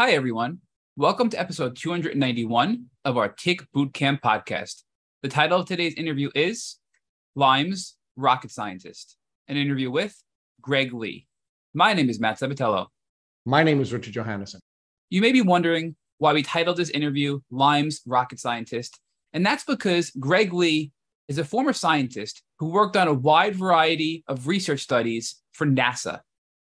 Hi, everyone. Welcome to episode 291 of our Tick Bootcamp podcast. The title of today's interview is Lyme's Rocket Scientist, an interview with Greg Lee. My name is Matt Sabatello. My name is Richard Johannesson. You may be wondering why we titled this interview Lyme's Rocket Scientist, and that's because Greg Lee is a former scientist who worked on a wide variety of research studies for NASA.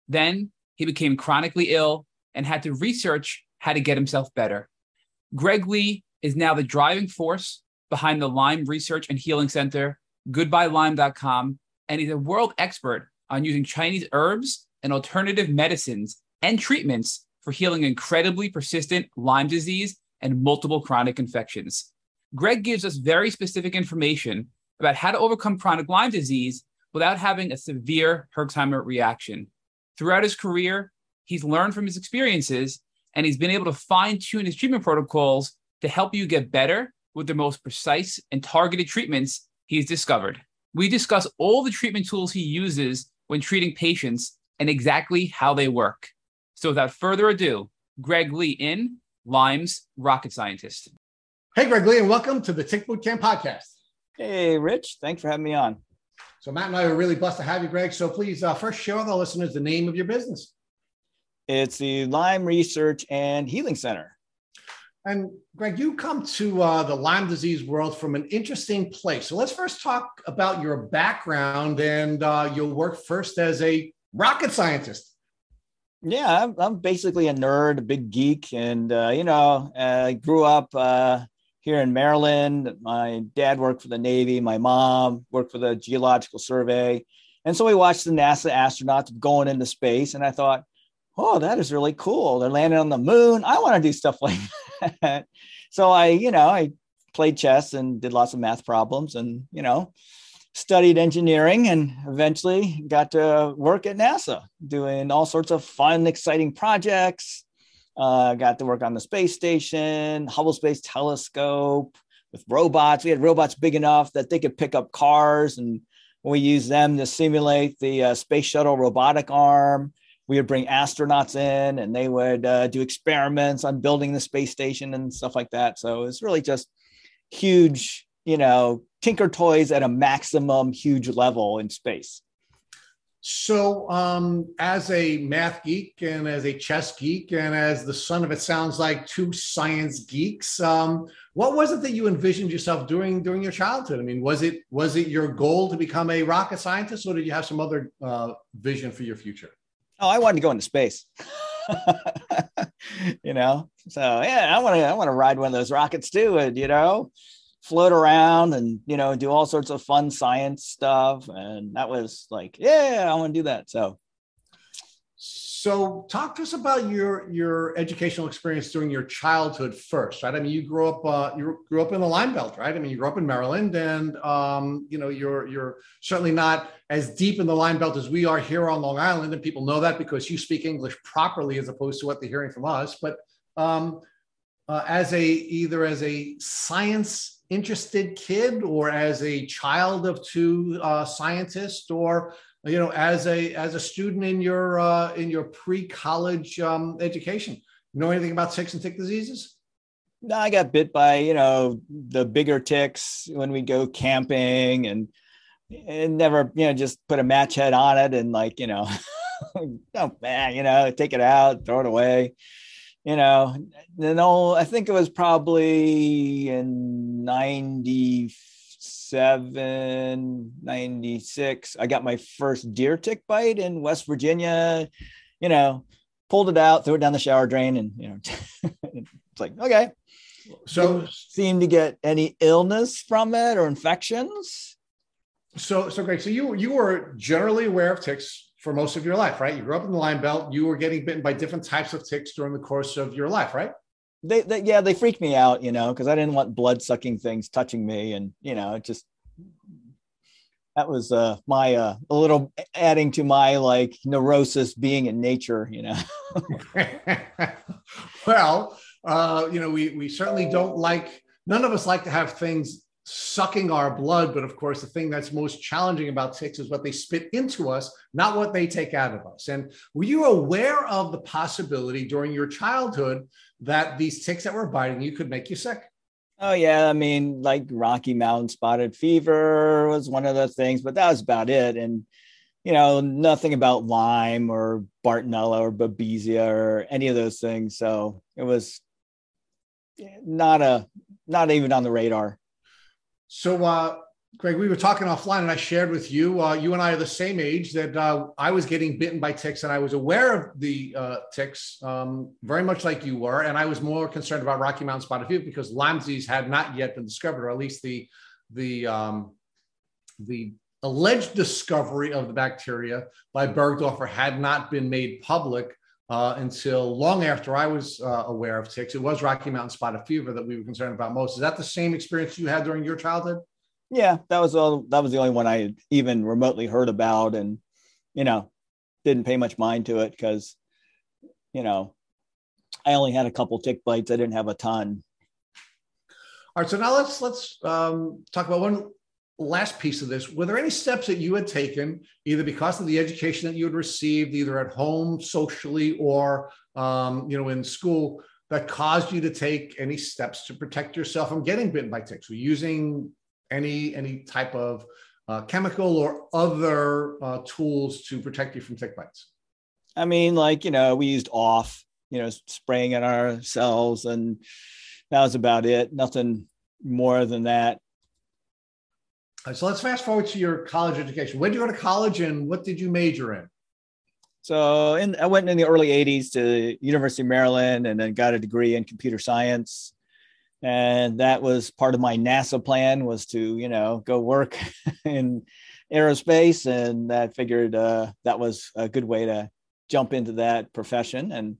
Then he became chronically ill and had to research how to get himself better. Greg Lee is now the driving force behind the Lyme Research and Healing Center, goodbyelyme.com, and he's a world expert on using Chinese herbs and alternative medicines and treatments for healing incredibly persistent Lyme disease and multiple chronic infections. Greg gives us very specific information about how to overcome chronic Lyme disease without having a severe Herxheimer reaction. Throughout his career, he's learned from his experiences and he's been able to fine tune his treatment protocols to help you get better with the most precise and targeted treatments he's discovered. We discuss all the treatment tools he uses when treating patients and exactly how they work. So without further ado, Greg Lee in Lyme's Rocket Scientist. Hey, Greg Lee, and welcome to the Tick Bootcamp podcast. Hey, Rich. Thanks for having me on. So, Matt and I are really blessed to have you, Greg. So, please uh, first share with our listeners the name of your business. It's the Lyme Research and Healing Center. And Greg, you come to uh, the Lyme disease world from an interesting place. So let's first talk about your background and uh, your work first as a rocket scientist. Yeah, I'm, I'm basically a nerd, a big geek, and uh, you know, I grew up uh, here in Maryland. My dad worked for the Navy. My mom worked for the Geological Survey, and so we watched the NASA astronauts going into space. And I thought, oh, that is really cool. They're landing on the moon. I want to do stuff like that. so I, you know, I played chess and did lots of math problems and, you know, studied engineering and eventually got to work at NASA doing all sorts of fun, exciting projects. Uh, got to work on the space station, Hubble Space Telescope with robots. We had robots big enough that they could pick up cars, and we used them to simulate the uh, space shuttle robotic arm we would bring astronauts in and they would uh, do experiments on building the space station and stuff like that. So it's really just huge, you know, tinker toys at a maximum huge level in space. So, um, as a math geek and as a chess geek and as the son of it sounds like two science geeks, um, what was it that you envisioned yourself doing during your childhood? I mean, was it was it your goal to become a rocket scientist, or did you have some other uh, vision for your future? Oh, I wanted to go into space. you know, so yeah, I want to I want to ride one of those rockets too, and you know, float around and you know do all sorts of fun science stuff. And that was like, yeah, I want to do that. So so, talk to us about your your educational experience during your childhood first, right? I mean, you grew up uh, you grew up in the Lyme Belt, right? I mean, you grew up in Maryland, and um, you know you're you're certainly not as deep in the Lyme Belt as we are here on Long Island, and people know that because you speak English properly as opposed to what they're hearing from us. But um, uh, as a either as a science interested kid or as a child of two uh, scientists or you know as a as a student in your uh, in your pre-college um, education you know anything about ticks and tick diseases? No i got bit by you know the bigger ticks when we go camping and and never you know just put a match head on it and like you know oh man you know take it out throw it away. You know then all i think it was probably in 90 97, 96. I got my first deer tick bite in West Virginia, you know, pulled it out, threw it down the shower drain, and, you know, it's like, okay. So, Didn't seem to get any illness from it or infections. So, so great. So, you, you were generally aware of ticks for most of your life, right? You grew up in the Lyme Belt. You were getting bitten by different types of ticks during the course of your life, right? They, they yeah they freaked me out you know because i didn't want blood sucking things touching me and you know it just that was uh my uh a little adding to my like neurosis being in nature you know well uh you know we we certainly don't like none of us like to have things sucking our blood. But of course, the thing that's most challenging about ticks is what they spit into us, not what they take out of us. And were you aware of the possibility during your childhood that these ticks that were biting you could make you sick? Oh yeah, I mean, like Rocky Mountain spotted fever was one of the things, but that was about it. And you know, nothing about Lyme or Bartonella or Babesia or any of those things. So it was not a not even on the radar. So, uh, Greg, we were talking offline, and I shared with you. Uh, you and I are the same age. That uh, I was getting bitten by ticks, and I was aware of the uh, ticks, um, very much like you were. And I was more concerned about Rocky Mountain spotted fever because Lyme disease had not yet been discovered, or at least the the um, the alleged discovery of the bacteria by Burgdorfer had not been made public uh, until long after I was uh, aware of ticks. It was Rocky Mountain spotted fever that we were concerned about most. Is that the same experience you had during your childhood? Yeah, that was all. That was the only one I even remotely heard about, and you know, didn't pay much mind to it because, you know, I only had a couple tick bites. I didn't have a ton. All right, so now let's let's um, talk about one last piece of this were there any steps that you had taken either because of the education that you had received either at home socially or um, you know in school that caused you to take any steps to protect yourself from getting bitten by ticks were using any any type of uh, chemical or other uh, tools to protect you from tick bites i mean like you know we used off you know spraying it ourselves and that was about it nothing more than that so let's fast forward to your college education. When did you go to college and what did you major in? So in, I went in the early 80s to University of Maryland and then got a degree in computer science. And that was part of my NASA plan was to, you know, go work in aerospace. And I figured uh, that was a good way to jump into that profession. And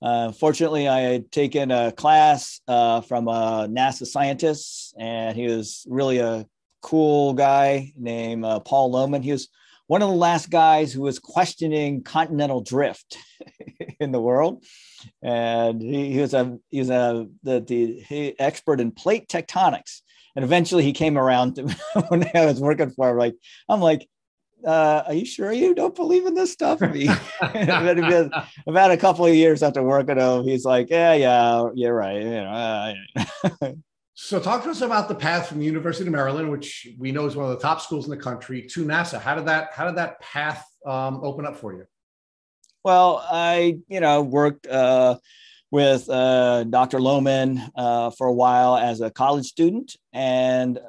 uh, fortunately, I had taken a class uh, from a NASA scientist, and he was really a cool guy named uh, Paul Lohmann. He was one of the last guys who was questioning continental drift in the world, and he, he was a he was a the, the expert in plate tectonics. And eventually, he came around to when I was working for him. Like I'm like, uh, are you sure you don't believe in this stuff? about a couple of years after working him, he's like, yeah, yeah, you're right. You know, uh, so, talk to us about the path from the University of Maryland, which we know is one of the top schools in the country, to NASA. How did that How did that path um, open up for you? Well, I you know worked uh, with uh, Dr. Lohmann uh, for a while as a college student, and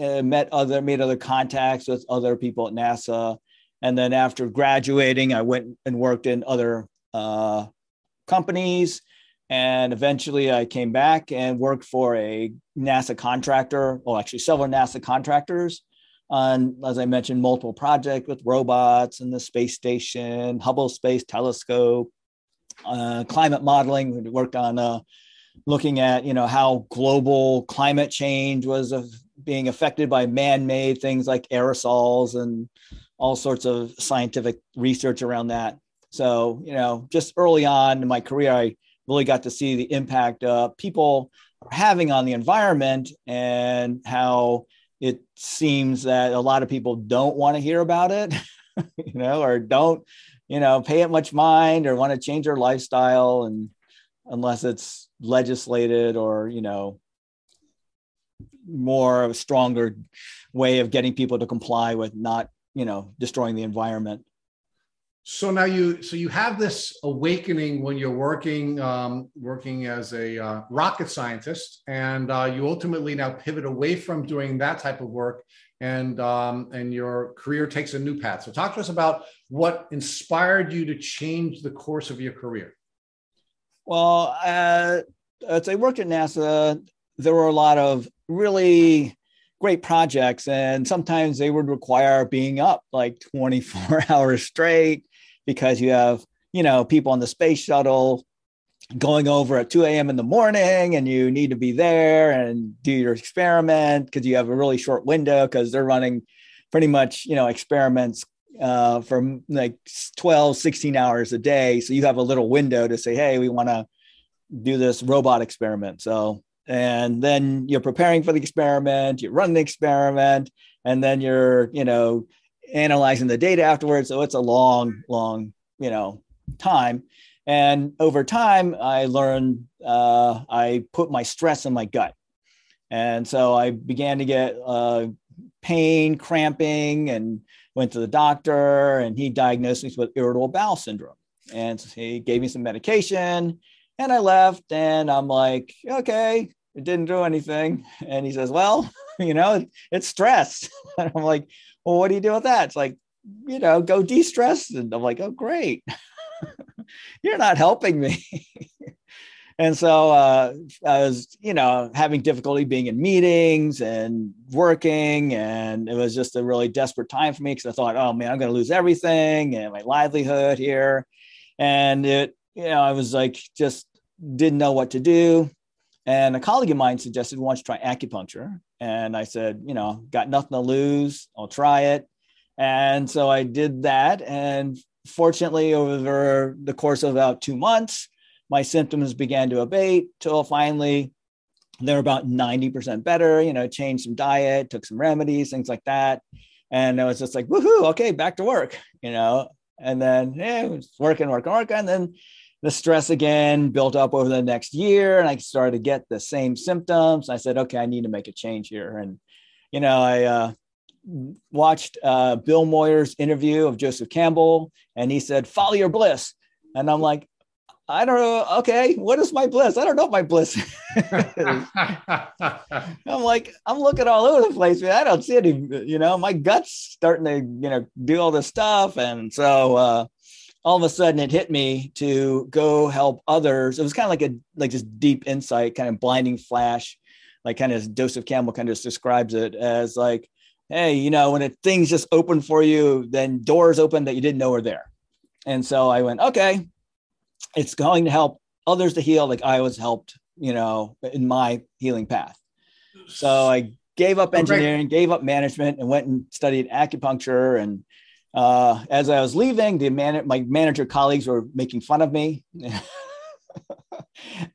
uh, met other made other contacts with other people at NASA. And then after graduating, I went and worked in other uh, companies and eventually I came back and worked for a NASA contractor, well, actually several NASA contractors on, as I mentioned, multiple projects with robots and the space station, Hubble Space Telescope, uh, climate modeling. We worked on uh, looking at, you know, how global climate change was of being affected by man-made things like aerosols and all sorts of scientific research around that. So, you know, just early on in my career, I really got to see the impact uh, people are having on the environment and how it seems that a lot of people don't want to hear about it, you know, or don't, you know, pay it much mind or want to change their lifestyle and unless it's legislated or, you know, more of a stronger way of getting people to comply with not, you know, destroying the environment so now you so you have this awakening when you're working um, working as a uh, rocket scientist and uh, you ultimately now pivot away from doing that type of work and um, and your career takes a new path. So talk to us about what inspired you to change the course of your career. Well uh, as i worked at nasa there were a lot of really great projects and sometimes they would require being up like 24 hours straight because you have, you know, people on the space shuttle going over at 2 a.m. in the morning and you need to be there and do your experiment because you have a really short window because they're running pretty much, you know, experiments uh, from like 12, 16 hours a day. So you have a little window to say, hey, we want to do this robot experiment. So and then you're preparing for the experiment, you run the experiment, and then you're, you know, analyzing the data afterwards. So it's a long, long, you know, time. And over time, I learned uh, I put my stress in my gut. And so I began to get uh, pain, cramping, and went to the doctor, and he diagnosed me with irritable bowel syndrome. And he gave me some medication, and I left. And I'm like, okay, it didn't do anything. And he says, well, you know, it's stress. And I'm like, well, what do you do with that? It's like, you know, go de stress. And I'm like, oh, great. You're not helping me. and so uh, I was, you know, having difficulty being in meetings and working, and it was just a really desperate time for me because I thought, oh man, I'm going to lose everything and my livelihood here, and it, you know, I was like, just didn't know what to do. And a colleague of mine suggested, "Why don't you try acupuncture?" And I said, "You know, got nothing to lose. I'll try it." And so I did that, and fortunately, over the course of about two months, my symptoms began to abate till finally they're about 90% better, you know, changed some diet, took some remedies, things like that. And I was just like, woohoo, okay, back to work, you know. And then yeah, it was working, working, working. And then the stress again built up over the next year. And I started to get the same symptoms. I said, okay, I need to make a change here. And, you know, I uh, watched uh, Bill Moyers' interview of Joseph Campbell, and he said, follow your bliss. And I'm like, I don't know. Okay, what is my bliss? I don't know my bliss. I'm like, I'm looking all over the place, man. I don't see any, you know, my gut's starting to, you know, do all this stuff. And so uh, all of a sudden it hit me to go help others. It was kind of like a, like just deep insight, kind of blinding flash, like kind of Joseph Campbell kind of just describes it as like, hey, you know, when it, things just open for you, then doors open that you didn't know were there. And so I went, okay, it's going to help others to heal like I was helped, you know, in my healing path. So I gave up oh, engineering, gave up management, and went and studied acupuncture. And uh, as I was leaving, the man- my manager colleagues were making fun of me.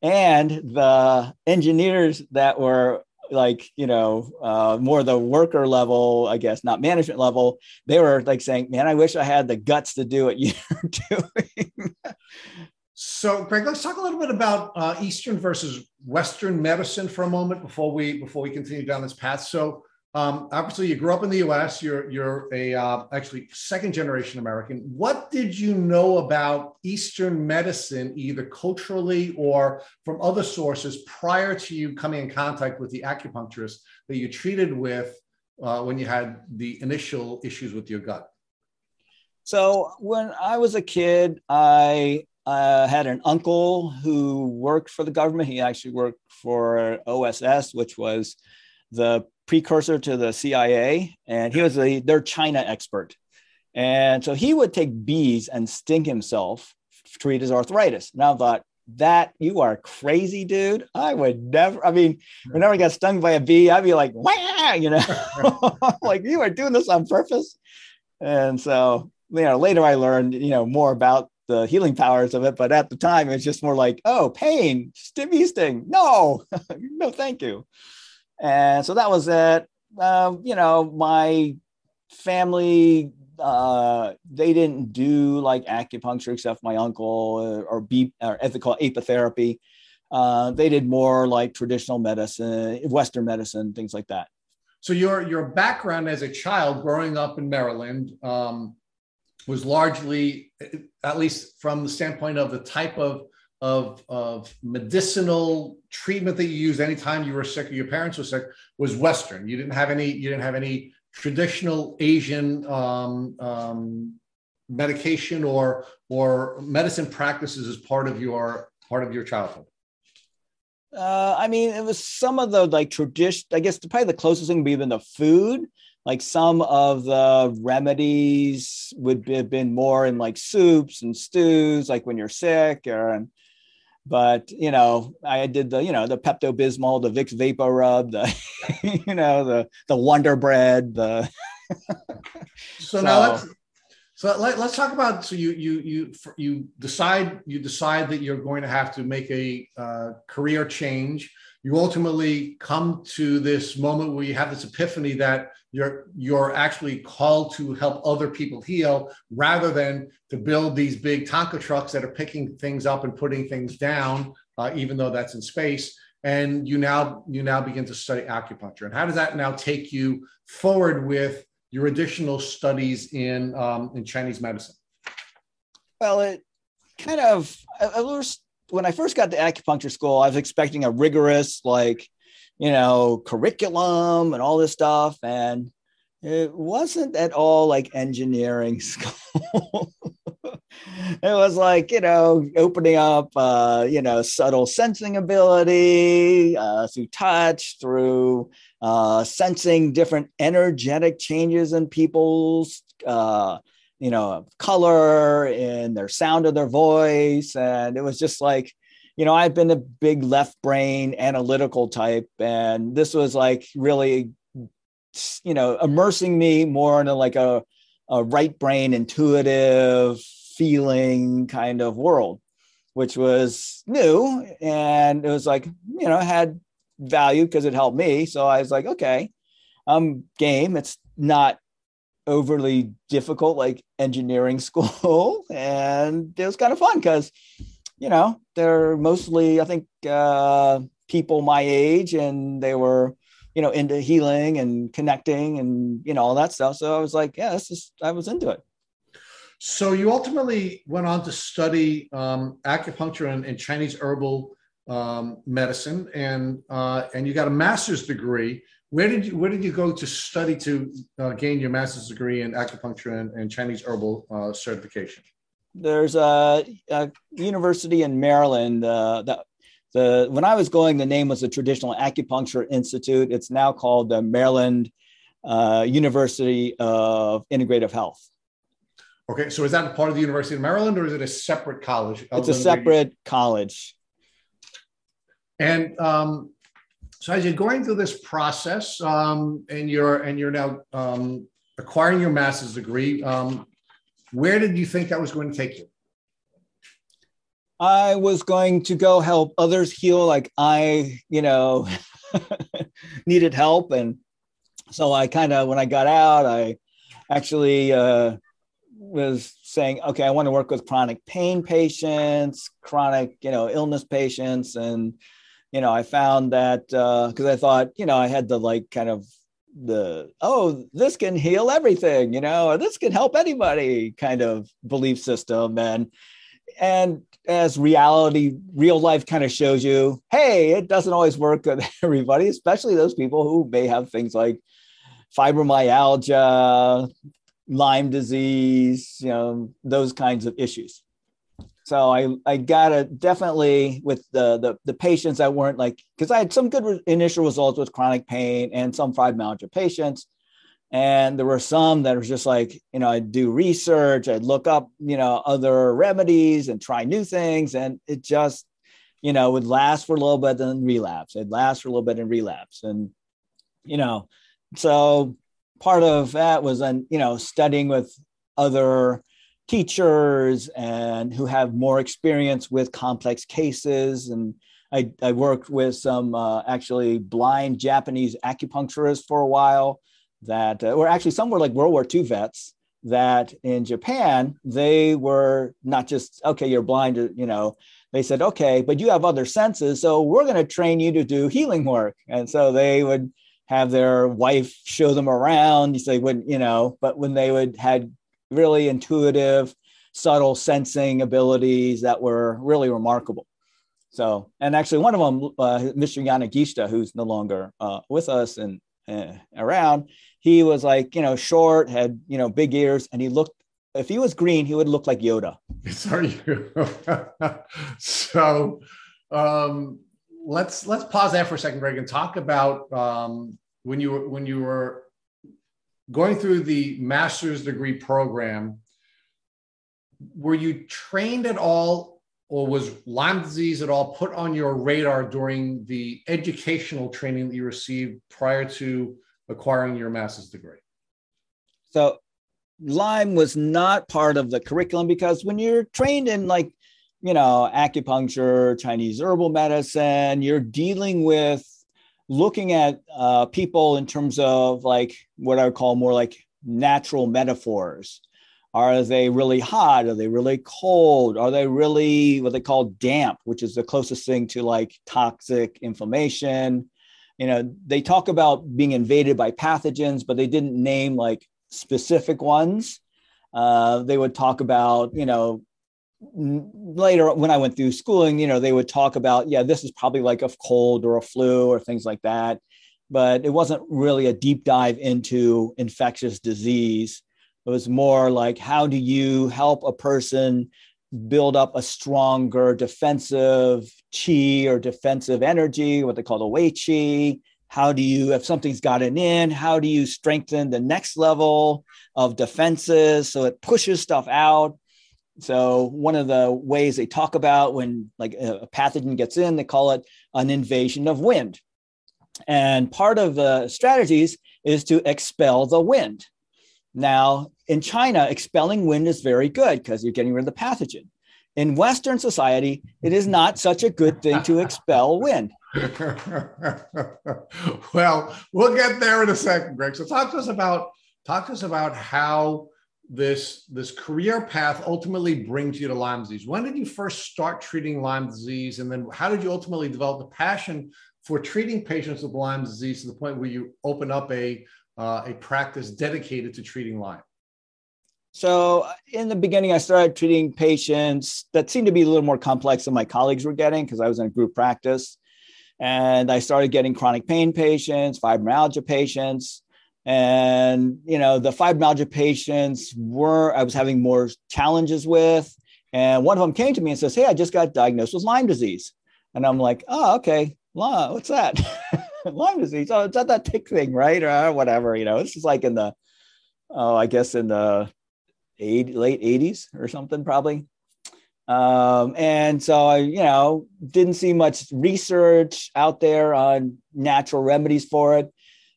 and the engineers that were like you know uh, more the worker level i guess not management level they were like saying man i wish i had the guts to do what you're doing so, Greg, let's talk a little bit about uh, Eastern versus Western medicine for a moment before we before we continue down this path. So, um, obviously, you grew up in the U.S. You're you're a uh, actually second generation American. What did you know about Eastern medicine, either culturally or from other sources, prior to you coming in contact with the acupuncturist that you treated with uh, when you had the initial issues with your gut? So, when I was a kid, I I had an uncle who worked for the government. He actually worked for OSS, which was the precursor to the CIA, and he was a, their China expert. And so he would take bees and sting himself to treat his arthritis. And I thought, that you are crazy, dude. I would never. I mean, whenever I got stung by a bee, I'd be like, "Wow!" You know, like you are doing this on purpose. And so, you know, later I learned, you know, more about the healing powers of it. But at the time, it's just more like, oh, pain, stimmy sting. No, no, thank you. And so that was it. Um, you know, my family, uh, they didn't do like acupuncture except my uncle or, or, be, or ethical apitherapy. Uh, they did more like traditional medicine, Western medicine, things like that. So your your background as a child growing up in Maryland, um, was largely, at least from the standpoint of the type of, of, of medicinal treatment that you used anytime you were sick or your parents were sick, was Western. You didn't have any, you didn't have any traditional Asian um, um, medication or or medicine practices as part of your part of your childhood. Uh, I mean, it was some of the like tradition. I guess probably the closest thing would be even the food like some of the remedies would have been more in like soups and stews, like when you're sick or, but you know, I did the, you know, the Pepto Bismol, the Vicks Vapor Rub, the, you know, the, the Wonder Bread, the. so, so now let's, so let, us talk about, so you, you, you, you decide, you decide that you're going to have to make a uh, career change you ultimately come to this moment where you have this epiphany that you're you're actually called to help other people heal rather than to build these big Tonka trucks that are picking things up and putting things down, uh, even though that's in space. And you now you now begin to study acupuncture. And how does that now take you forward with your additional studies in um, in Chinese medicine? Well, it kind of I was when I first got to acupuncture school, I was expecting a rigorous, like, you know, curriculum and all this stuff. And it wasn't at all like engineering school. it was like, you know, opening up, uh, you know, subtle sensing ability uh, through touch, through uh, sensing different energetic changes in people's uh, you know, color and their sound of their voice. And it was just like, you know, I've been a big left brain analytical type, and this was like really, you know, immersing me more into like a, a right brain intuitive feeling kind of world, which was new. And it was like, you know, had value because it helped me. So I was like, okay, I'm game. It's not overly difficult like engineering school and it was kind of fun because you know they're mostly i think uh, people my age and they were you know into healing and connecting and you know all that stuff. So i was like yeah this is i was into it. So you ultimately went on to study um, acupuncture and, and, chinese herbal um, medicine and uh, and you got a master's degree where did you where did you go to study to uh, gain your master's degree in acupuncture and, and Chinese herbal uh, certification? There's a, a, university in Maryland uh, that the when I was going, the name was the Traditional Acupuncture Institute. It's now called the Maryland uh, University of Integrative Health. Okay, so is that part of the University of Maryland, or is it a separate college? It's a separate college. And um, so as you're going through this process, um, and you're and you're now um, acquiring your master's degree, um, where did you think that was going to take you? I was going to go help others heal, like I, you know, needed help, and so I kind of when I got out, I actually uh, was saying, okay, I want to work with chronic pain patients, chronic, you know, illness patients, and you know, I found that because uh, I thought, you know, I had the like kind of the oh this can heal everything you know or this can help anybody kind of belief system. And and as reality real life kind of shows you hey it doesn't always work with everybody especially those people who may have things like fibromyalgia lyme disease you know those kinds of issues so I I got to definitely with the, the the patients that weren't like because I had some good re- initial results with chronic pain and some fibromyalgia patients, and there were some that was just like you know I'd do research, I'd look up you know other remedies and try new things, and it just you know would last for a little bit then relapse. It'd last for a little bit and relapse, and you know so part of that was on you know studying with other teachers and who have more experience with complex cases. And I, I worked with some uh, actually blind Japanese acupuncturists for a while that uh, were actually some were like World War II vets that in Japan, they were not just, okay, you're blind, you know, they said, okay, but you have other senses. So we're going to train you to do healing work. And so they would have their wife show them around. They wouldn't, you know, but when they would had really intuitive, subtle sensing abilities that were really remarkable. So, and actually, one of them, uh, Mr. Yanagishita, who's no longer uh, with us and uh, around, he was like, you know, short, had, you know, big ears, and he looked, if he was green, he would look like Yoda. Sorry. so, um, let's let's pause that for a second, Greg, and talk about um, when you were when you were going through the master's degree program, were you trained at all or was Lyme disease at all put on your radar during the educational training that you received prior to acquiring your master's degree? So Lyme was not part of the curriculum because when you're trained in like you know, acupuncture, Chinese herbal medicine. You're dealing with looking at uh, people in terms of like what I would call more like natural metaphors. Are they really hot? Are they really cold? Are they really what they call damp, which is the closest thing to like toxic inflammation? You know, they talk about being invaded by pathogens, but they didn't name like specific ones. Uh, they would talk about, you know, later when I went through schooling, you know, they would talk about, yeah, this is probably like a cold or a flu or things like that. But it wasn't really a deep dive into infectious disease. It was more like, how do you help a person build up a stronger defensive chi or defensive energy, what they call the wei chi? How do you, if something's gotten in, how do you strengthen the next level of defenses so it pushes stuff out? So one of the ways they talk about when like a pathogen gets in, they call it an invasion of wind. And part of the strategies is to expel the wind. Now, in China, expelling wind is very good because you're getting rid of the pathogen. In Western society, it is not such a good thing to expel wind. well, we'll get there in a second, Greg. So talk to us about talk to us about how this this career path ultimately brings you to Lyme disease. When did you first start treating Lyme disease, and then how did you ultimately develop the passion for treating patients with Lyme disease to the point where you open up a uh, a practice dedicated to treating Lyme? So in the beginning, I started treating patients that seemed to be a little more complex than my colleagues were getting because I was in a group practice. And I started getting chronic pain patients, fibromyalgia patients, and you know the fibromyalgia patients were i was having more challenges with. And one of them came to me and says hey i just got diagnosed with lyme disease. And i'm like oh okay. What's that? Lyme disease? Oh it's not that tick thing right? Or whatever you know. It's just like in the oh i guess in the eight, late 80s or something probably. Um, and so I, you know, didn't see much research out there on natural remedies for it.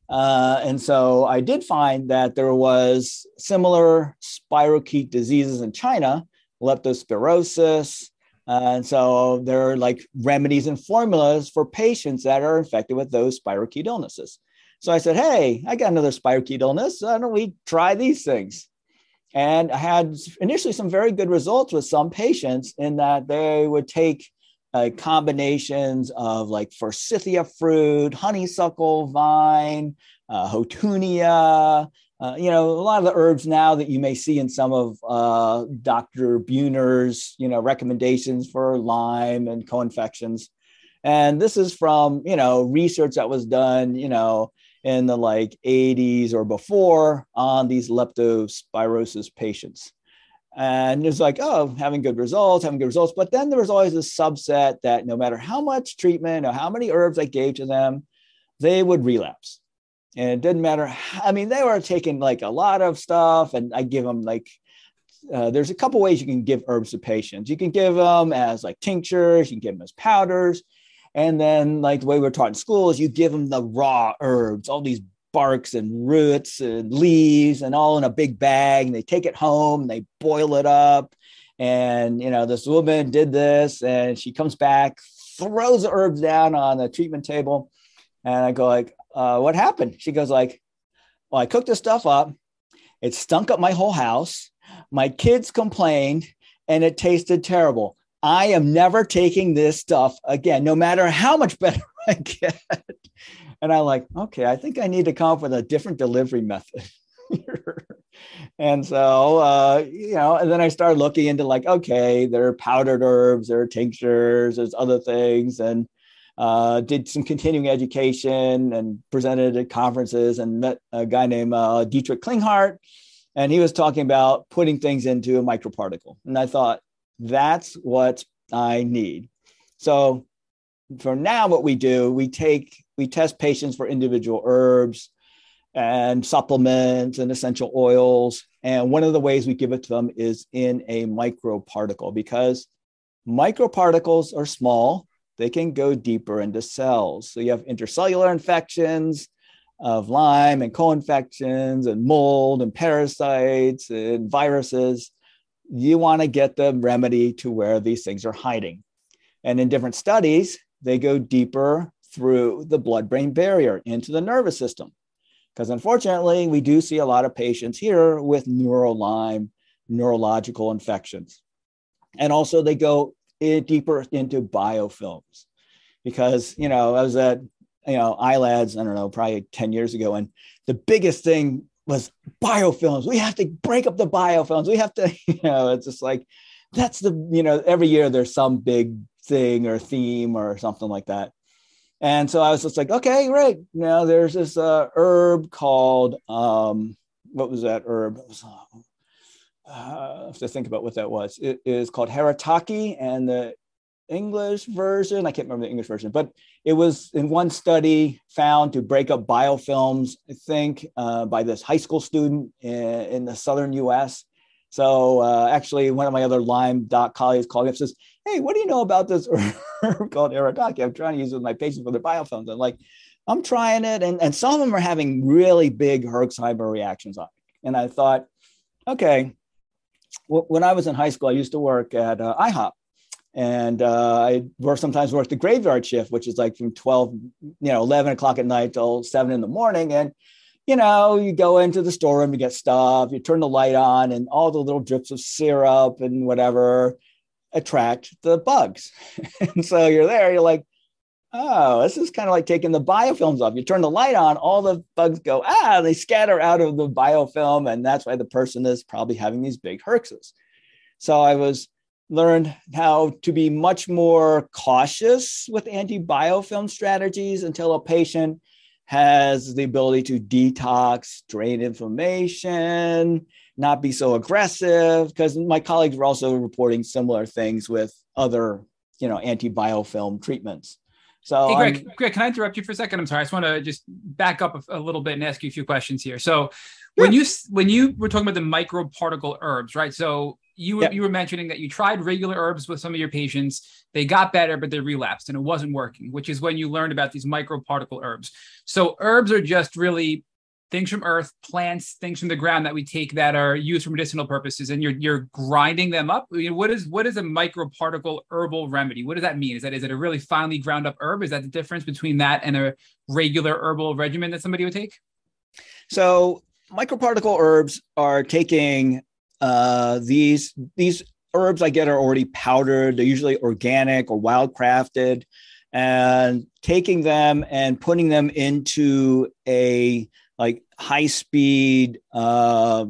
Uh, and so I did find that there was similar spirochete diseases in China, leptospirosis. Uh, and so there are like remedies and formulas for patients that are infected with those spirochete illnesses. So I said, hey, I got another spirochete illness. Why don't we try these things? And I had initially some very good results with some patients in that they would take uh, combinations of like forsythia fruit, honeysuckle vine, uh, houttuynia, uh, you know, a lot of the herbs now that you may see in some of uh, Dr. Buhner's, you know, recommendations for Lyme and co-infections. And this is from, you know, research that was done, you know, in the like 80s or before on these leptospirosis patients. And it's like, oh, having good results, having good results. But then there was always a subset that no matter how much treatment or how many herbs I gave to them, they would relapse. And it didn't matter. I mean, they were taking like a lot of stuff, and I give them like, uh, there's a couple ways you can give herbs to patients. You can give them as like tinctures, you can give them as powders. And then, like the way we're taught in school, is you give them the raw herbs, all these barks and roots and leaves and all in a big bag and they take it home they boil it up and you know this woman did this and she comes back throws the herbs down on the treatment table and i go like uh, what happened? She goes like well i cooked this stuff up. It stunk up my whole house. My kids complained and it tasted terrible. I am never taking this stuff again no matter how much better i get and I'm like, okay, I think I need to come up with a different delivery method. and so, uh, you know, and then I started looking into like, okay, there are powdered herbs, there are tinctures, there's other things, and uh, did some continuing education and presented at conferences and met a guy named uh, Dietrich Klinghardt. And he was talking about putting things into a microparticle. And I thought, that's what I need. So for now, what we do, we take we test patients for individual herbs and supplements and essential oils. And one of the ways we give it to them is in a microparticle because microparticles are small, they can go deeper into cells. So you have intercellular infections of Lyme and co infections and mold and parasites and viruses. you want to get the remedy to where these things are hiding. And in different studies, they go deeper through the blood brain barrier into the nervous system. Because unfortunately, we do see a lot of patients here with neuro-Lyme neurological infections. And also, they go in deeper into biofilms. Because, you know, I was at, you know, ILADS, I don't know, probably 10 years ago. And the biggest thing was biofilms. We have to break up the biofilms. We have to, you know, it's just like, that's the, you know, every year there's some big thing or theme or something like that. And so I was just like, okay, right. Now there's this uh, herb called, um, what was that herb? Was, uh, I have to think about what that was. It is called Haritaki, and the English version, I can't remember the English version, but it was in one study found to break up biofilms, I think, uh, by this high school student in, in the southern US. So uh, actually, one of my other Lyme doc colleagues called me up and says, Hey, what do you know about this herb called Haritaki? I'm trying to use it with my patients for their biofilms. I'm like, I'm trying it. And, and some of them are having really big Herxheimer reactions on it. And I thought, okay, when I was in high school, I used to work at uh, IHOP and uh, I work sometimes worked the graveyard shift, which is like from 12, you know, 11 o'clock at night till seven in the morning. And, you know, you go into the storeroom, you get stuff, you turn the light on and all the little drips of syrup and whatever attract the bugs. and so you're there, you're like, oh, this is kind of like taking the biofilms off. You turn the light on, all the bugs go, ah, they scatter out of the biofilm. And that's why the person is probably having these big herxes. So I was learned how to be much more cautious with anti-biofilm strategies until a patient has the ability to detox, drain inflammation, not be so aggressive. Because my colleagues were also reporting similar things with other, you know, anti-biofilm treatments. So, hey, Greg, um, Greg, can I interrupt you for a second? I'm sorry. I just want to just back up a, a little bit and ask you a few questions here. So, when you when you were talking about the microparticle herbs, right? So you were, you were mentioning that you tried regular herbs with some of your patients. They got better, but they relapsed and it wasn't working, which is when you learned about these microparticle herbs. So herbs are just really things from earth, plants, things from the ground that we take that are used for medicinal purposes, and you're you're grinding them up. what is what is a microparticle herbal remedy? What does that mean? Is that is it a really finely ground up herb? Is that the difference between that and a regular herbal regimen that somebody would take? So microparticle herbs are taking uh, these these herbs I get are already powdered. They're usually organic or wild crafted, and taking them and putting them into a high speed uh,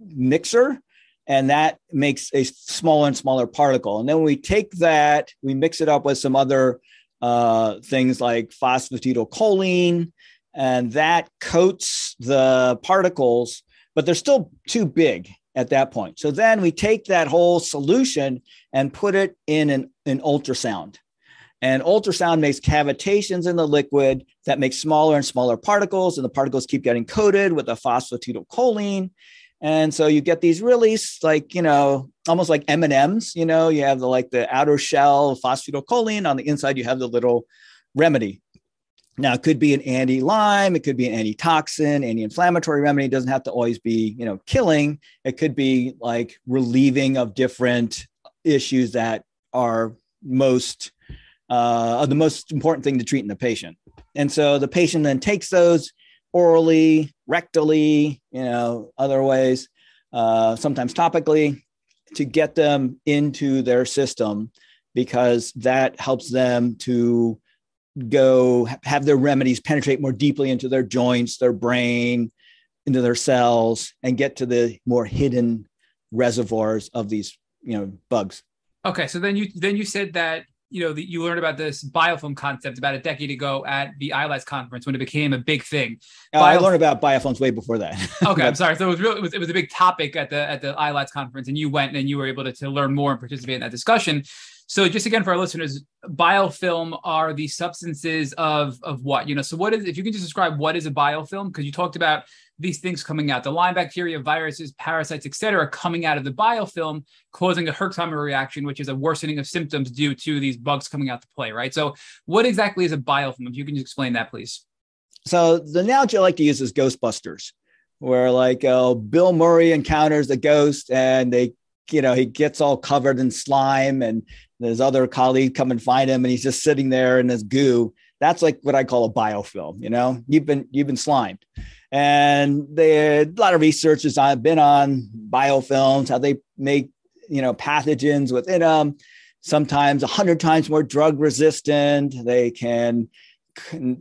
mixer and that makes a smaller and smaller particle. And then we take that, we mix it up with some other uh, things like phosphatidylcholine, and that coats the particles, but they're still too big at that point. So then we take that whole solution and put it in an, an ultrasound. And ultrasound makes cavitations in the liquid that make smaller and smaller particles, and the particles keep getting coated with a phosphatidylcholine. And so you get these really like, you know, almost like M&Ms, you know, you have the like the outer shell phosphatidylcholine on the inside you have the little remedy. Now, it could be an anti-Lyme, it could be an antitoxin, anti-inflammatory remedy. It doesn't have to always be, you know, killing. It could be like relieving of different issues that are most uh, the most important thing to treat in the patient. And so the patient then takes those orally, rectally, you know, other ways, uh, sometimes topically, to get them into their system because that helps them to go have their remedies penetrate more deeply into their joints, their brain, into their cells, and get to the more hidden reservoirs of these, you know, bugs. Okay, so then you then you said that you know the, you learned about this biofilm concept about a decade ago at the ILADS conference when it became a big thing. Oh, I learned about biofilms way before that. okay, I'm sorry. So it was real. It was, it was a big topic at the at the ILADS conference, and you went and you were able to, to learn more and participate in that discussion. So just again for our listeners, biofilm are the substances of of what you know. So what is if you can just describe what is a biofilm because you talked about these things coming out, the Lyme bacteria, viruses, parasites, etc., coming out of the biofilm, causing a Herxheimer reaction, which is a worsening of symptoms due to these bugs coming out to play. Right. So what exactly is a biofilm? If you can just explain that, please. So the analogy I like to use is Ghostbusters, where like uh, Bill Murray encounters the ghost and they you know, he gets all covered in slime and his other colleague come and find him and he's just sitting there in his goo. That's like what I call a biofilm, you know, you've been, you've been slimed. And there a lot of researchers I've been on biofilms, how they make, you know, pathogens within them, sometimes a hundred times more drug resistant. They can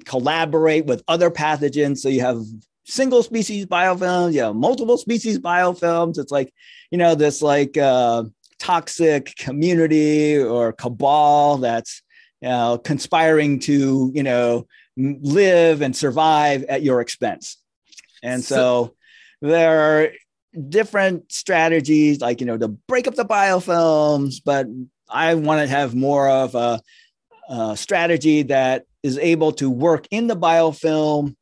collaborate with other pathogens. So you have single species biofilms, you have multiple species biofilms. It's like, you know, this like uh, toxic community or cabal that's you know, conspiring to, you know, live and survive at your expense. And so, so there are different strategies like, you know, to break up the biofilms, but I want to have more of a, a strategy that is able to work in the biofilm,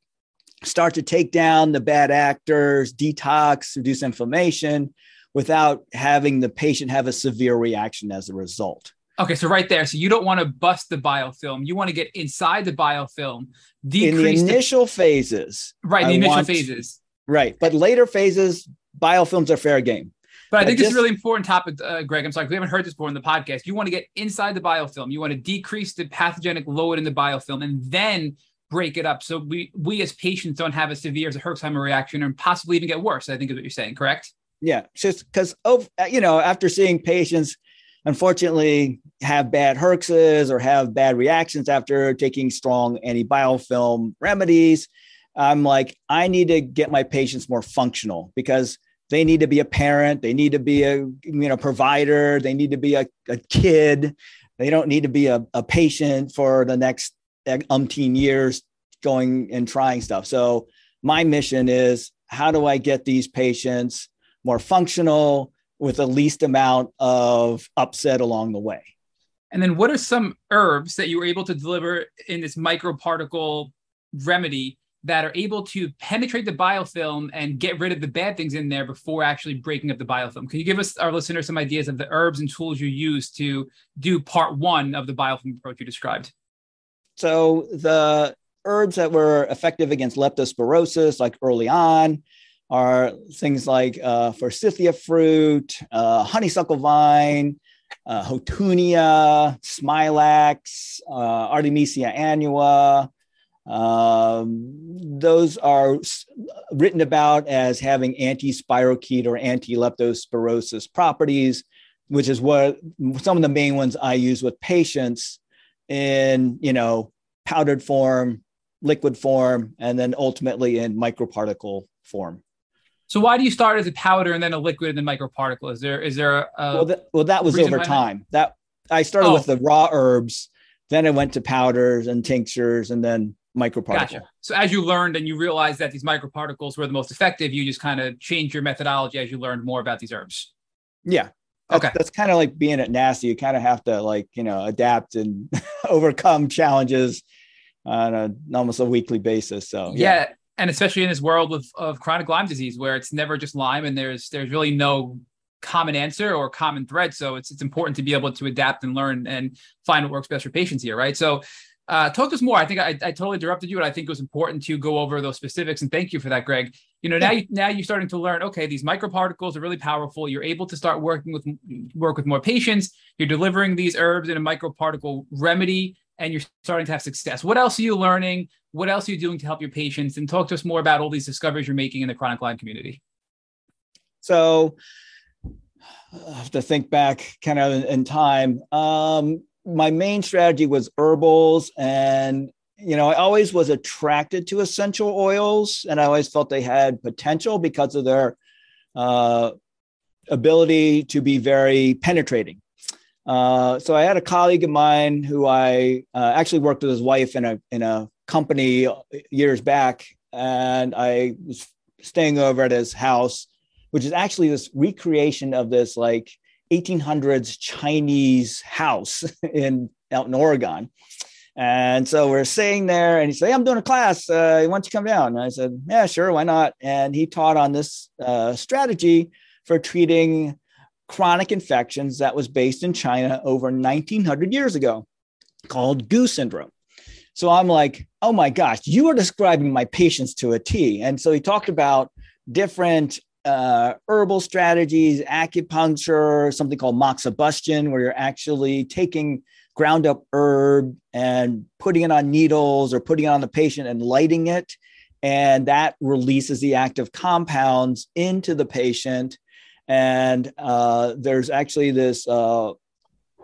start to take down the bad actors, detox, reduce inflammation without having the patient have a severe reaction as a result. Okay, so right there. So you don't want to bust the biofilm. You want to get inside the biofilm, decrease in the initial the, phases. Right, the I initial phases. Right, but later phases, biofilms are fair game. But I think this is a really important topic, uh, Greg. I'm sorry, we haven't heard this before in the podcast. You want to get inside the biofilm. You want to decrease the pathogenic load in the biofilm, and then break it up so we we as patients don't have as severe as a Herxheimer reaction and possibly even get worse. I think is what you're saying, correct? Yeah, just because oh, uh, you know, after seeing patients unfortunately have bad herxes or have bad reactions after taking strong antibiofilm remedies. I'm like, I need to get my patients more functional because they need to be a parent, they need to be a you know provider, they need to be a, a kid, they don't need to be a, a patient for the next umpteen years going and trying stuff. So my mission is how do I get these patients more functional, with the least amount of upset along the way. And then what are some herbs that you were able to deliver in this microparticle remedy that are able to penetrate the biofilm and get rid of the bad things in there before actually breaking up the biofilm? Can you give us our listeners some ideas of the herbs and tools you use to do part one of the biofilm approach you described? So the herbs that were effective against leptospirosis, like early on, are things like uh, forsythia fruit, uh, honeysuckle vine, uh, houttuynia, smilax, uh, Artemisia annua. Um, those are written about as having anti-spirochete or anti-leptospirosis properties, which is what some of the main ones I use with patients in, you know, powdered form, liquid form, and then ultimately in microparticle form. So why do you start as a powder and then a liquid and then microparticle? Is there is there a well, that, well that was over time. That? that I started oh. with the raw herbs, then I went to powders and tinctures, and then microparticle. Gotcha. So as you learned and you realized that these microparticles were the most effective, you just kind of changed your methodology as you learned more about these herbs. Yeah. That's, okay. That's kind of like being at NASA. You kind of have to like, you know, adapt and overcome challenges on a, almost a weekly basis. So yeah. yeah and especially in this world of, of chronic Lyme disease, where it's never just Lyme and there's there's really no common answer or common thread. So it's it's important to be able to adapt and learn and find what works best for patients here, right? So uh, talk to us more. I think I, I totally interrupted you, and I think it was important to go over those specifics. And thank you for that, Greg. You know, now you now you're starting to learn. Okay, these microparticles are really powerful. You're able to start working with work with more patients. You're delivering these herbs in a microparticle remedy and you're starting to have success. What else are you learning? What else are you doing to help your patients? And talk to us more about all these discoveries you're making in the chronic Lyme community. So I have to think back kind of in time. Um, my main strategy was herbals and you know, I always was attracted to essential oils and I always felt they had potential because of their uh, ability to be very penetrating. Uh, so I had a colleague of mine who I uh, actually worked with his wife in a in a company years back, and I was staying over at his house, which is actually this recreation of this like 1800s Chinese house in out in Oregon. And so we're staying there, and he said, hey, "I'm doing a class. Uh, why don't you come down?" And I said, "Yeah, sure, why not?" And he taught on this uh, strategy for treating chronic infections that was based in China over 1900 years ago called GU syndrome. So I'm like, oh my gosh, you are describing my patients to a T. And so he talked about different uh, herbal strategies, acupuncture, something called moxibustion, where you're actually taking ground up herb and putting it on needles or putting it on the patient and lighting it. And that releases the active compounds into the patient. And uh, there's actually this uh,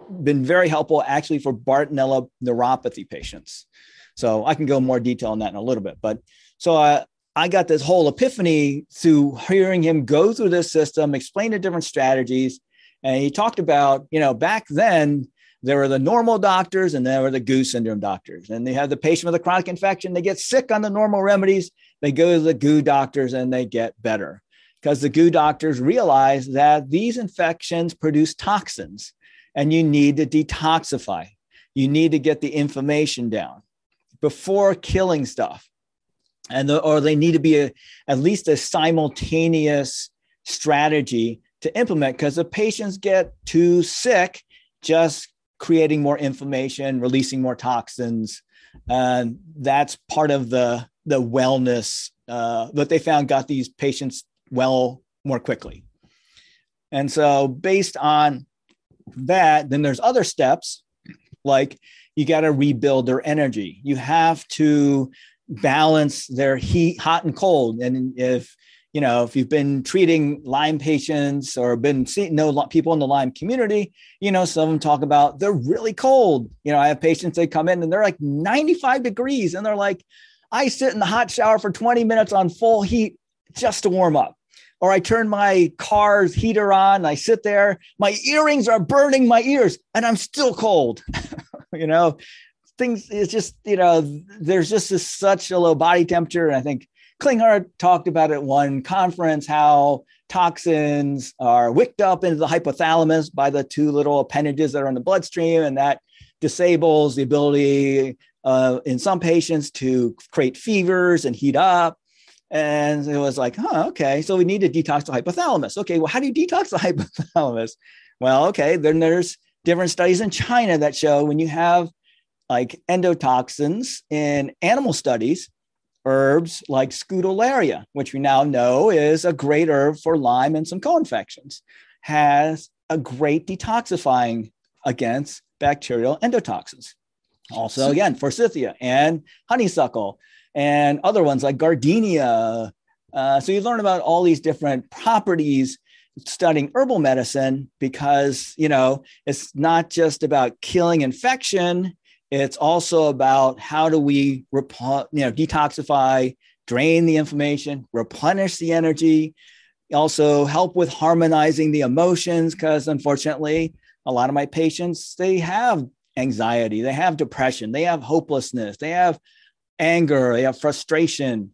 been very helpful actually for Bartonella neuropathy patients. So I can go more detail on that in a little bit. But so uh, I got this whole epiphany through hearing him go through this system, explain the different strategies. And he talked about, you know, back then there were the normal doctors and there were the GU syndrome doctors. And they have the patient with a chronic infection, they get sick on the normal remedies, they go to the Gu doctors and they get better. Because the Gu doctors realize that these infections produce toxins and you need to detoxify. You need to get the inflammation down before killing stuff and the, or they need to be a, at least a simultaneous strategy to implement because the patients get too sick just creating more inflammation releasing more toxins. And that's part of the the wellness uh, that they found got these patients well more quickly. And so based on that then there's other steps like you got to rebuild their energy. You have to balance their heat, hot and cold. And if you know, if you've been treating Lyme patients or been seeing know people in the Lyme community, you know, some of them talk about they're really cold. You know, I have patients they come in and they're like 95 degrees, and they're like, I sit in the hot shower for 20 minutes on full heat just to warm up. Or I turn my car's heater on, I sit there, my earrings are burning my ears, and I'm still cold. you know, things it's just you know there's just this, such a low body temperature and i think klinghardt talked about at one conference how toxins are wicked up into the hypothalamus by the two little appendages that are in the bloodstream and that disables the ability uh, in some patients to create fevers and heat up and it was like, huh, okay. So we need to detox the hypothalamus. Okay, well, how do you detox the hypothalamus? Well, okay, then there's different studies in China that show when you have like endotoxins in animal studies, herbs like Scutellaria, which we now know is a great herb for Lyme and some co-infections, has a great detoxifying against bacterial endotoxins. Also, again, forsythia and honeysuckle and other ones like gardenia. Uh, so you learn about all these different properties studying herbal medicine because you know it's not just about killing infection it's also about how do we you know, detoxify, drain the inflammation, replenish the energy, also help with harmonizing the emotions because unfortunately a lot of my patients they have anxiety they have depression they have hopelessness they have anger they have frustration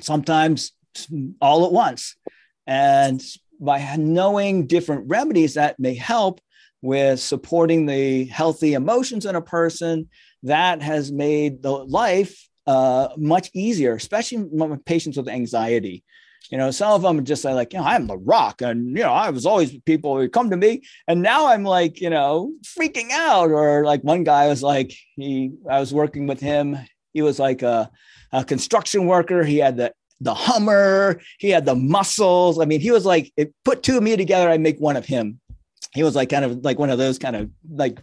sometimes all at once. And by knowing different remedies that may help with supporting the healthy emotions in a person, that has made the life uh, much easier, especially patients with anxiety. You know, some of them just like, you know, I'm the rock. And, you know, I was always people who come to me. And now I'm like, you know, freaking out. Or like one guy was like, he, I was working with him. He was like a, a construction worker. He had the, the Hummer. He had the muscles. I mean, he was like, put two of me together. I make one of him he was like kind of like one of those kind of like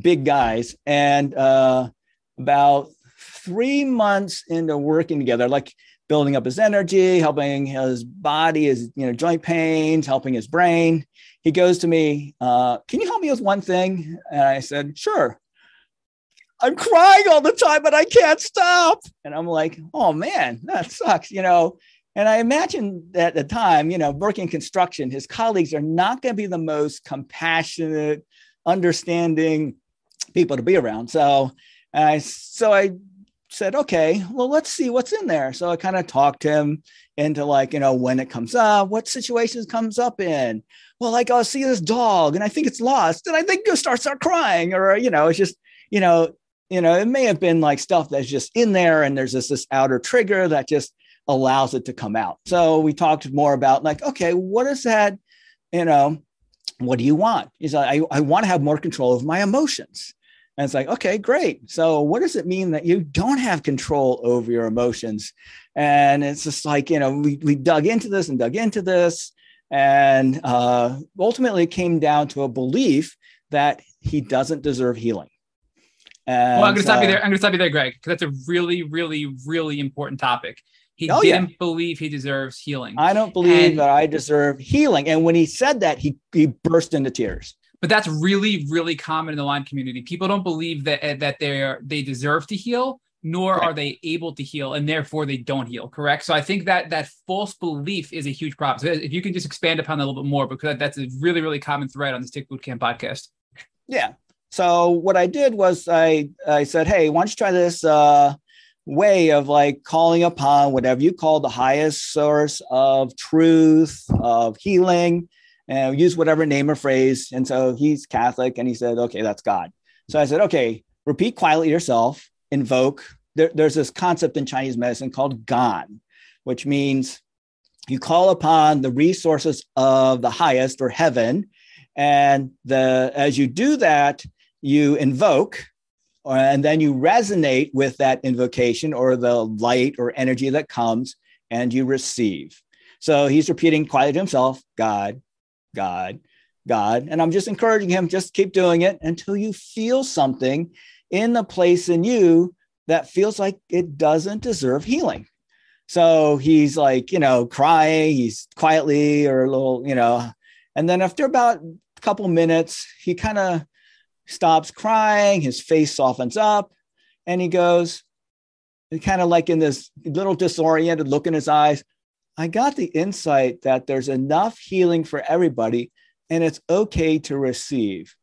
big guys. And uh, about three months into working together, like building up his energy, helping his body, his you know joint pains, helping his brain. He goes to me, uh, "Can you help me with one thing?" And I said, "Sure." I'm crying all the time, but I can't stop. And I'm like, "Oh man, that sucks," you know. And I imagine at the time, you know, working construction, his colleagues are not going to be the most compassionate, understanding people to be around. So I so I said, okay, well, let's see what's in there. So I kind of talked him into like, you know, when it comes up, what situations comes up in. Well, like I'll see this dog and I think it's lost, and I think you'll start start crying, or you know, it's just, you know, you know, it may have been like stuff that's just in there, and there's this this outer trigger that just allows it to come out. So we talked more about like, okay, what is that? You know, what do you want? Is I, I want to have more control of my emotions. And it's like, okay, great. So what does it mean that you don't have control over your emotions? And it's just like, you know, we, we dug into this and dug into this. And uh, ultimately it came down to a belief that he doesn't deserve healing. And, well, I'm going to stop you there. I'm going to stop you there, Greg, because that's a really, really, really important topic. He oh, didn't yeah. believe he deserves healing. I don't believe and, that I deserve healing. And when he said that, he, he burst into tears. But that's really, really common in the Lyme community. People don't believe that eh, that they are they deserve to heal, nor right. are they able to heal, and therefore they don't heal. Correct. So I think that that false belief is a huge problem. So if you can just expand upon that a little bit more, because that's a really, really common thread on the Tick Bootcamp podcast. Yeah. So what I did was I I said, hey, why don't you try this uh, way of like calling upon whatever you call the highest source of truth of healing and use whatever name or phrase. And so he's Catholic and he said, okay, that's God. So I said, okay, repeat quietly yourself, invoke. There, there's this concept in Chinese medicine called Gan, which means you call upon the resources of the highest or heaven. And the as you do that, you invoke Uh, and then you resonate with that invocation or the light or energy that comes and you receive. So he's repeating quietly to himself, God, God, God. And I'm just encouraging him, just keep doing it until you feel something in the place in you that feels like it doesn't deserve healing. So he's like, you know, crying, he's quietly or a little, you know, and then after about a couple minutes, he kind of stops crying, his face softens up, and he goes, kind of like in this little disoriented look in his eyes, I got the insight that there's enough healing for everybody and it's okay to receive.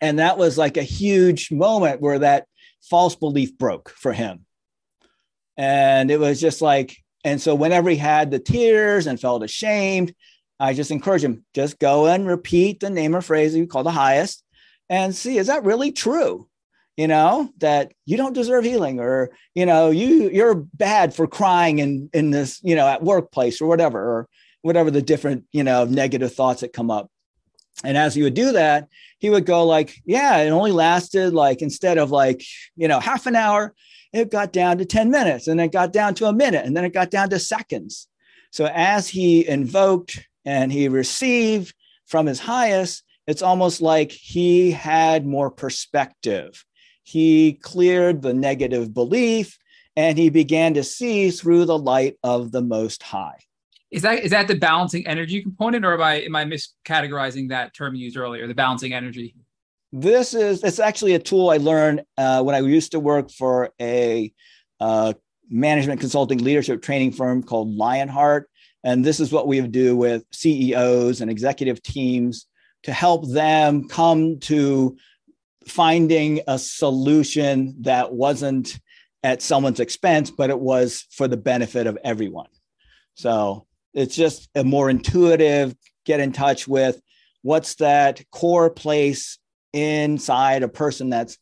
And that was like a huge moment where that false belief broke for him. And it was just like, and so whenever he had the tears and felt ashamed, I just encourage him, just go and repeat the name or phrase you call the highest and see, is that really true? you know that you don't deserve healing or you know you you're bad for crying in in this you know at workplace or whatever or whatever the different you know negative thoughts that come up and as he would do that he would go like yeah it only lasted like instead of like you know half an hour it got down to 10 minutes and it got down to a minute and then it got down to seconds so as he invoked and he received from his highest it's almost like he had more perspective. He cleared the negative belief and he began to see through the light of the most high. Is that is that the balancing energy component or am i am i miscategorizing that term you used earlier the balancing energy? This is it's actually a tool i learned uh, when i used to work for a uh, management consulting leadership training firm called lionheart. And this is what we do with ceos and executive teams to help them come to finding a solution that wasn't at someone's expense, but it was for the benefit of everyone. So it's just a more intuitive get in touch with what's that core place inside a person that's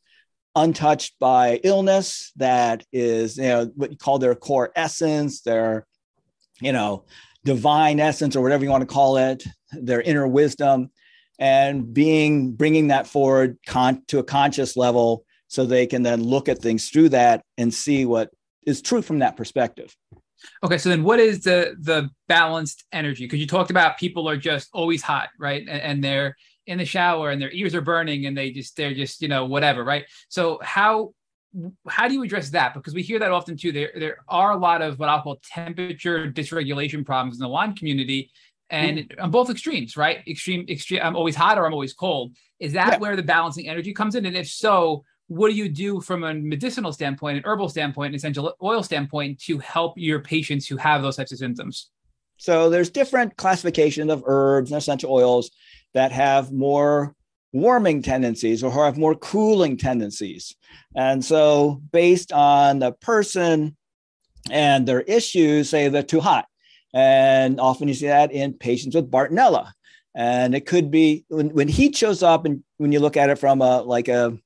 untouched by illness that is you know what you call their core essence their you know divine essence or whatever you want to call it their inner wisdom and being bringing that forward con- to a conscious level so they can then look at things through that and see what is true from that perspective okay so then what is the the balanced energy because you talked about people are just always hot right and, and they're in the shower and their ears are burning and they just they're just you know whatever right so how how do you address that? Because we hear that often too. There, there are a lot of what I'll call temperature dysregulation problems in the Lyme community, and mm. on both extremes, right? Extreme, extreme. I'm always hot or I'm always cold. Is that yeah. where the balancing energy comes in? And if so, what do you do from a medicinal standpoint, an herbal standpoint, an essential oil standpoint to help your patients who have those types of symptoms? So there's different classification of herbs and essential oils that have more warming tendencies or have more cooling tendencies. And so based on the person and their issues, say they're too hot and often you see that in patients with Bartonella. And it could be when, when heat shows up, and when you look at it from a like a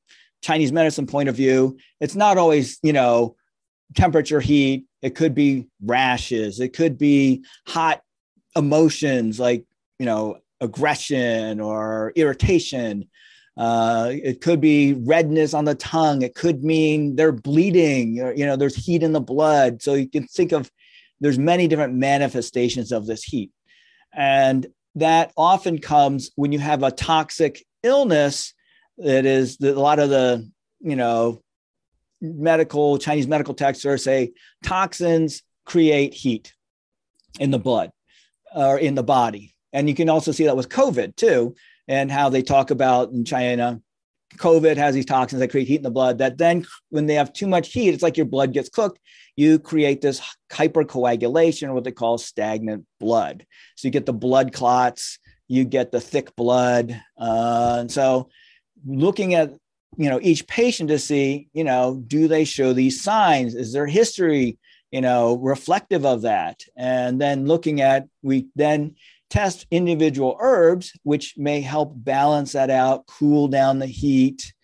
Chinese medicine point of view, it's not always, you know, temperature heat. It could be rashes. It could be hot emotions like, you know, aggression or irritation. Uh, it could be redness on the tongue. It could mean they're bleeding. Or, you know, there's heat in the blood. So you can think of there's many different manifestations of this heat, and that often comes when you have a toxic illness. That is the, a lot of the you know medical Chinese medical texts are say toxins create heat in the blood or in the body, and you can also see that with COVID too and how they talk about in China, COVID has these toxins that create heat in the blood. That then, when they have too much heat, it's like your blood gets cooked. You create this hypercoagulation, what they call stagnant blood. So you get the blood clots, you get the thick blood. Uh, and so, looking at you know each patient to see, you know, do they show these signs? Is their history? You know, reflective of that, and then looking at we then test individual herbs, which may help balance that out, cool down the heat,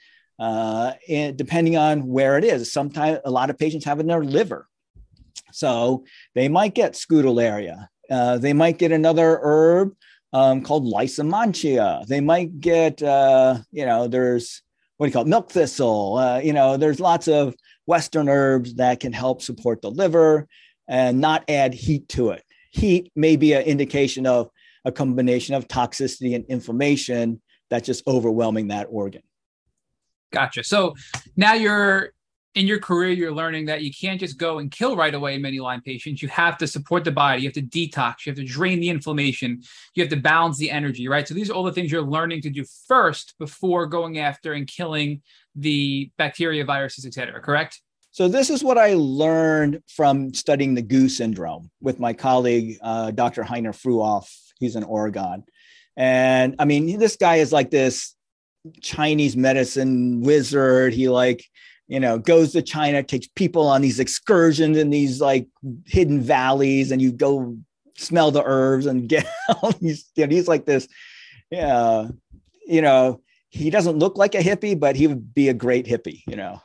uh, and depending on where it is. Sometimes a lot of patients have it in their liver. So they might get scutellaria. Uh, they might get another herb um, called lysimachia. They might get, uh, you know, there's what do you call it? Milk thistle. Uh, you know, there's lots of Western herbs that can help support the liver and not add heat to it. Heat may be an indication of a combination of toxicity and inflammation that's just overwhelming that organ. Gotcha. So now you're in your career, you're learning that you can't just go and kill right away many Lyme patients. You have to support the body. You have to detox. You have to drain the inflammation. You have to balance the energy, right? So these are all the things you're learning to do first before going after and killing the bacteria, viruses, et cetera, Correct? So this is what I learned from studying the GU syndrome with my colleague, uh, Dr. Heiner Fruehauf He's in Oregon. And I mean, this guy is like this Chinese medicine wizard. He like, you know, goes to China, takes people on these excursions in these like hidden valleys, and you go smell the herbs and get all these. You know, he's like this, yeah, you know, he doesn't look like a hippie, but he would be a great hippie, you know.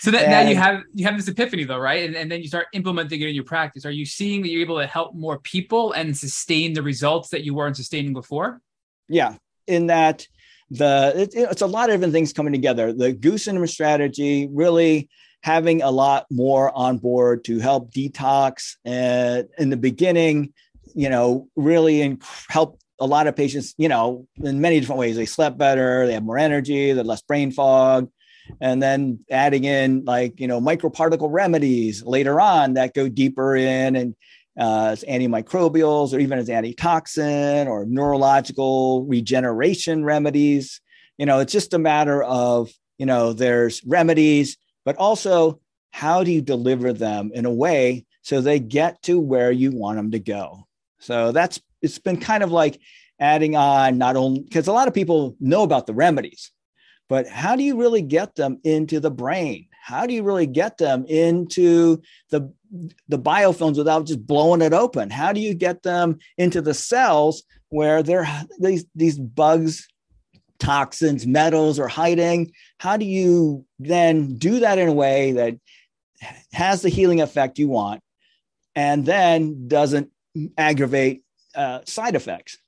So that and, now you have you have this epiphany though, right? And, and then you start implementing it in your practice. Are you seeing that you're able to help more people and sustain the results that you weren't sustaining before? Yeah, in that the it, it's a lot of different things coming together. The goose and strategy really having a lot more on board to help detox and in the beginning, you know, really in, help a lot of patients, you know, in many different ways. They slept better, they have more energy, they're less brain fog, and then adding in like you know microparticle remedies later on that go deeper in and uh, as antimicrobials or even as antitoxin or neurological regeneration remedies you know it's just a matter of you know there's remedies but also how do you deliver them in a way so they get to where you want them to go so that's it's been kind of like adding on not only because a lot of people know about the remedies but how do you really get them into the brain? How do you really get them into the the biofilms without just blowing it open? How do you get them into the cells where they're these these bugs, toxins, metals are hiding? How do you then do that in a way that has the healing effect you want and then doesn't aggravate uh, side effects?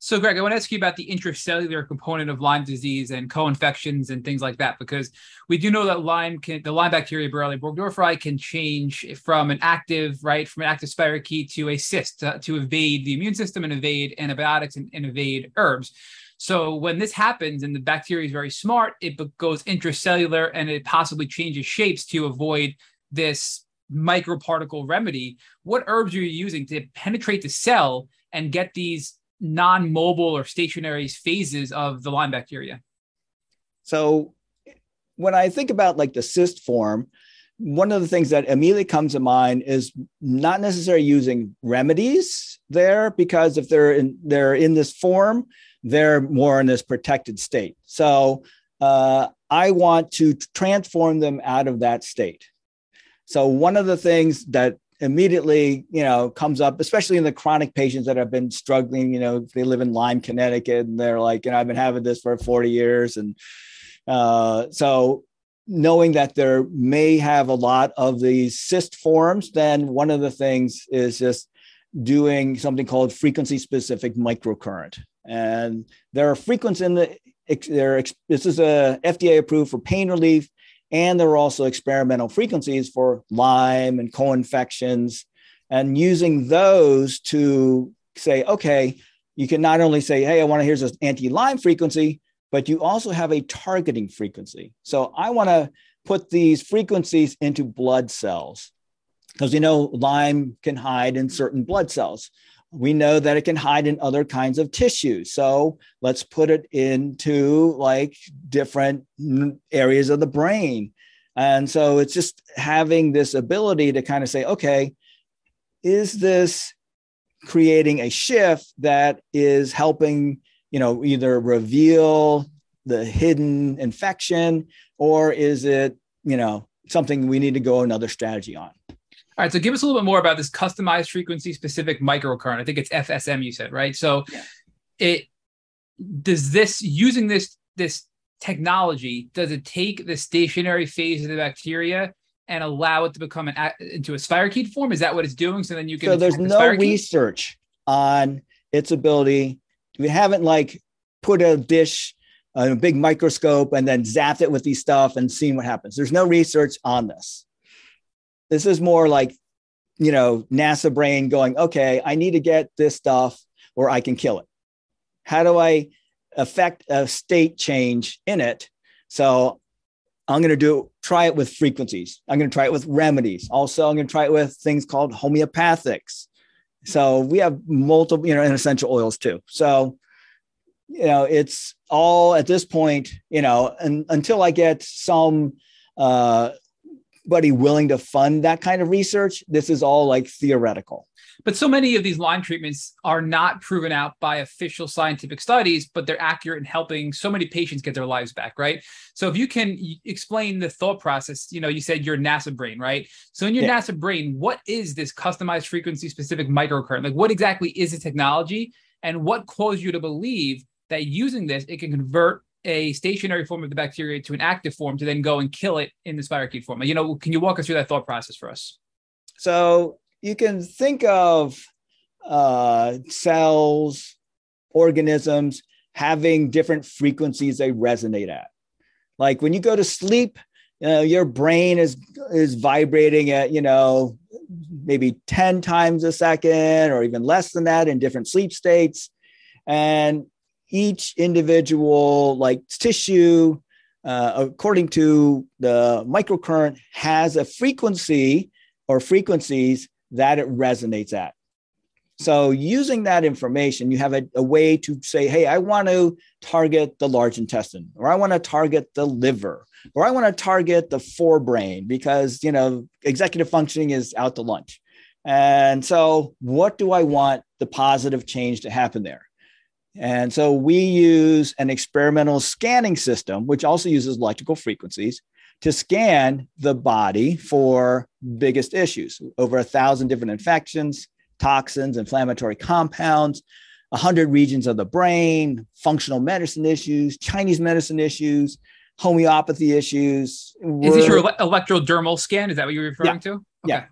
So, Greg, I want to ask you about the intracellular component of Lyme disease and co-infections and things like that, because we do know that Lyme can, the Lyme bacteria, Borrelia burgdorferi, can change from an active, right, from an active spirochete to a cyst to, to evade the immune system and evade antibiotics and, and evade herbs. So when this happens and the bacteria is very smart, it goes intracellular and it possibly changes shapes to avoid this microparticle remedy. What herbs are you using to penetrate the cell and get these non-mobile or stationary phases of the Lyme bacteria? So when I think about like the cyst form, one of the things that immediately comes to mind is not necessarily using remedies there because if they're in they're in this form, they're more in this protected state. So uh, I want to transform them out of that state. So one of the things that immediately, you know, comes up, especially in the chronic patients that have been struggling. You know, they live in Lyme, Connecticut, and they're like, you know, I've been having this for 40 years. And uh, so knowing that there may have a lot of these cyst forms, then one of the things is just doing something called frequency specific microcurrent. And there are frequencies in the there. This is a FDA approved for pain relief, and there are also experimental frequencies for Lyme and co-infections, and using those to say, okay, you can not only say, hey, I want to hear this anti-Lyme frequency, but you also have a targeting frequency. So I want to put these frequencies into blood cells because you know Lyme can hide in certain blood cells. We know that it can hide in other kinds of tissues. So let's put it into like different areas of the brain. And so it's just having this ability to kind of say, okay, is this creating a shift that is helping you know either reveal the hidden infection or is it you know something we need to go another strategy on all right so give us a little bit more about this customized frequency specific microcurrent i think it's fsm you said right so yeah. it does this using this this technology does it take the stationary phase of the bacteria and allow it to become an into a spirochete form is that what it's doing so then you can so there's no the research on its ability we haven't like put a dish a big microscope and then zapped it with these stuff and seen what happens. There's no research on this. This is more like, you know, NASA brain going, okay, I need to get this stuff or I can kill it. How do I affect a state change in it? So I'm going to do try it with frequencies. I'm going to try it with remedies. Also, I'm going to try it with things called homeopathics. So we have multiple, you know, and essential oils too. So you know, it's all at this point, you know, and until I get some uh, buddy willing to fund that kind of research, this is all like theoretical. But so many of these Lyme treatments are not proven out by official scientific studies, but they're accurate in helping so many patients get their lives back, right? So if you can explain the thought process, you know, you said your NASA brain, right? So in your yeah. NASA brain, what is this customized frequency specific microcurrent? Like what exactly is the technology and what caused you to believe that using this, it can convert a stationary form of the bacteria to an active form to then go and kill it in the spirochete form. You know, can you walk us through that thought process for us? So you can think of uh, cells, organisms having different frequencies they resonate at. Like when you go to sleep, your brain is is vibrating at you know maybe 10 times a second or even less than that in different sleep states and each individual like tissue uh, according to the microcurrent has a frequency or frequencies that it resonates at. So using that information you have a, a way to say hey i want to target the large intestine or i want to target the liver or i want to target the forebrain because you know executive functioning is out to lunch. And so what do i want the positive change to happen there and so we use an experimental scanning system, which also uses electrical frequencies to scan the body for biggest issues over a thousand different infections, toxins, inflammatory compounds, 100 regions of the brain, functional medicine issues, Chinese medicine issues, homeopathy issues. Is this your electrodermal scan? Is that what you're referring yeah. to? Okay. Yeah.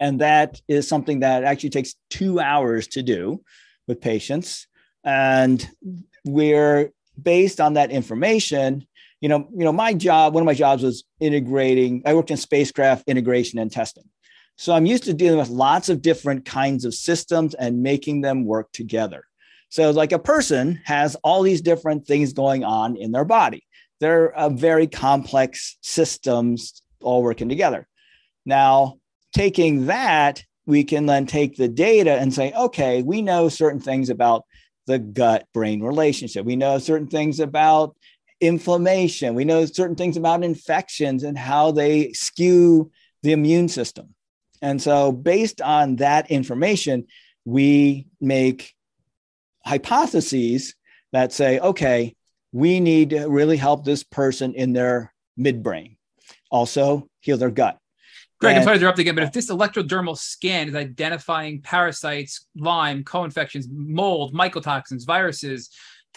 And that is something that actually takes two hours to do with patients and we're based on that information. You know you know my job one of my jobs was integrating i worked in spacecraft integration and testing. So i'm used to dealing with lots of different kinds of systems and making them work together. So like a person has all these different things going on in their body. They're uh, very complex systems all working together. Now taking that we can then take the data and say okay we know certain things about the gut brain relationship. We know certain things about inflammation. We know certain things about infections and how they skew the immune system. And so, based on that information, we make hypotheses that say, okay, we need to really help this person in their midbrain, also heal their gut. Greg, and, I'm sorry to interrupt again, but if this electrodermal scan is identifying parasites, Lyme, co-infections, mold, mycotoxins, viruses,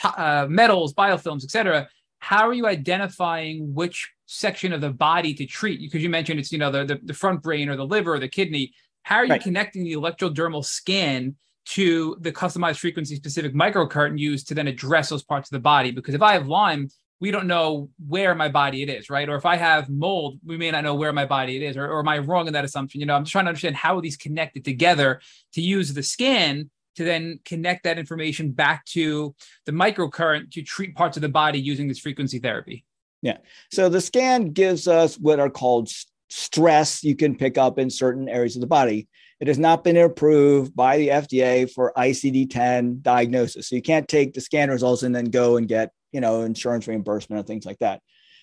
uh, metals, biofilms, etc., how are you identifying which section of the body to treat? Because you mentioned it's you know the, the, the front brain or the liver or the kidney. How are you right. connecting the electrodermal scan to the customized frequency specific microcurrent used to then address those parts of the body. Because if I have Lyme, we don't know where my body it is, right? Or if I have mold, we may not know where my body it is. Or, or am I wrong in that assumption? You know, I'm just trying to understand how these connected together to use the scan to then connect that information back to the microcurrent to treat parts of the body using this frequency therapy. Yeah. So the scan gives us what are called stress you can pick up in certain areas of the body. It has not been approved by the FDA for ICD 10 diagnosis. So you can't take the scan results and then go and get, you know, insurance reimbursement and things like that.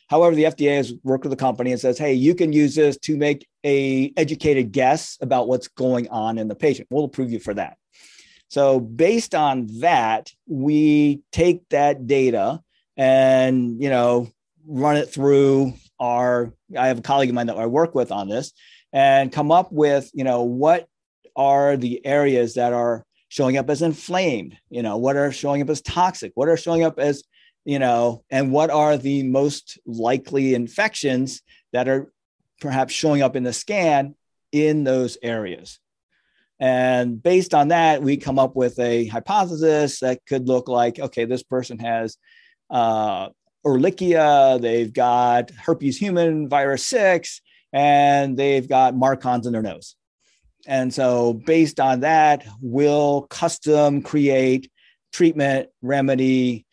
However, the FDA has worked with the company and says, hey, you can use this to make a educated guess about what's going on in the patient. We'll approve you for that. So based on that, we take that data and, you know, run it through our I have a colleague of mine that I work with on this and come up with, you know, what are the areas that are showing up as inflamed, you know, what are showing up as toxic, what are showing up as, you know, and what are the most likely infections that are perhaps showing up in the scan in those areas. And based on that, we come up with a hypothesis that could look like okay, this person has uh, Ehrlichia, they've got herpes human virus 6, and they've got MARCoNS in their nose. And so, based on that, we'll custom create treatment remedy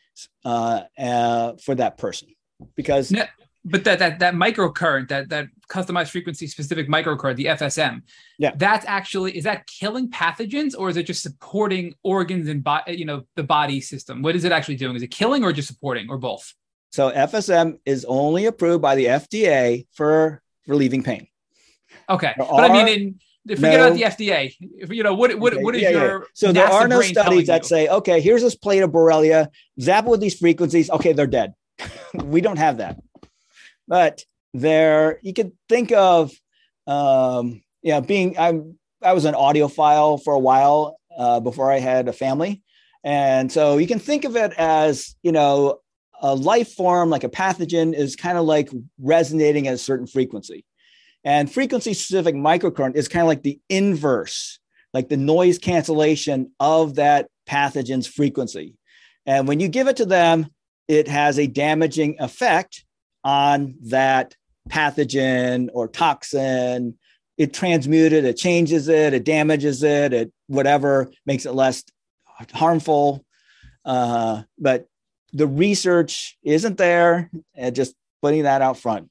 uh, uh, for that person because now, but that that that microcurrent, that that customized frequency specific microcurrent, the FSM, yeah, that's actually is that killing pathogens or is it just supporting organs and bo- you know the body system? What is it actually doing? Is it killing or just supporting or both? So FSM is only approved by the FDA for relieving pain. Okay, there but I mean, in, forget no, about the FDA. You know what? What, okay, what is yeah, your yeah. so there are no studies that you? say, okay, here's this plate of Borrelia, zap it with these frequencies. Okay, they're dead. we don't have that but there you could think of um, know being i i was an audiophile for a while uh, before i had a family and so you can think of it as you know a life form like a pathogen is kind of like resonating at a certain frequency and frequency specific microcurrent is kind of like the inverse like the noise cancellation of that pathogen's frequency and when you give it to them it has a damaging effect on that pathogen or toxin. It transmutes it, it changes it, it damages it, it whatever makes it less harmful. Uh, but the research isn't there, and just putting that out front.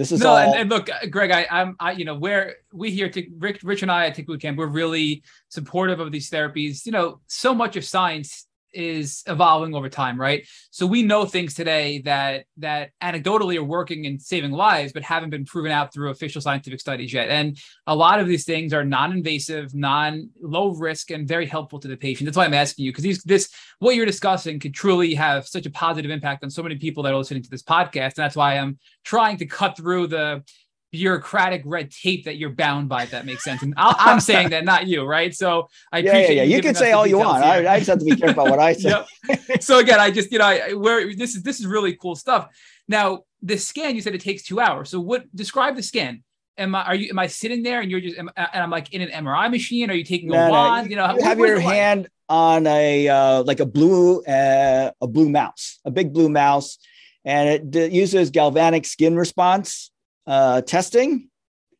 This is no, all. And, and look, uh, Greg, I, I'm, I, you know, where we here, to, Rick, Rich and I at Tick Boot Camp, we're really supportive of these therapies. You know, so much of science is evolving over time right? So we know things today that that anecdotally are working and saving lives but haven't been proven out through official scientific studies yet. And a lot of these things are non-invasive non low risk and very helpful to the patient. That's why i'm asking you because this what you're discussing could truly have such a positive impact on so many people that are listening to this podcast. And that's why i'm trying to cut through the bureaucratic red tape that you're bound by. If that makes sense. And i am saying that, not you, right? So I yeah, appreciate yeah, yeah. You, you can say all you want. I, I, just have to be careful about what I say. yep. So again, I just you know, I, where this is this is really cool stuff. Now the scan, you said it takes two hours. So what? Describe the scan. Am I are you am I sitting there and you're just and I'm like in an MRI machine? Are you taking a no, wand? No, you know, you have your hand on a uh, like a blue uh, a blue mouse, a big blue mouse, and it d- uses galvanic skin response uh, testing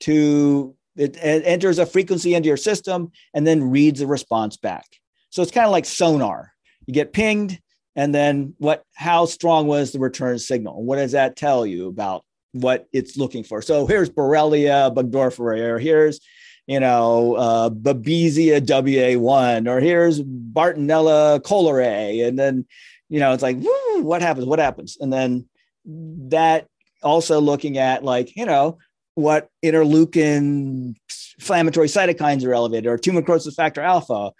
to it, it enters a frequency into your system and then reads the response back. So it's kind of like sonar. You get pinged, and then what? How strong was the return signal? What does that tell you about what it's looking for? So here's Borrelia burgdorferi, or here's you know uh, Babesia WA1, or here's Bartonella koehlerae, and then you know it's like woo, what happens? What happens? And then that also looking at like you know what interleukin inflammatory cytokines are elevated or tumor necrosis factor alpha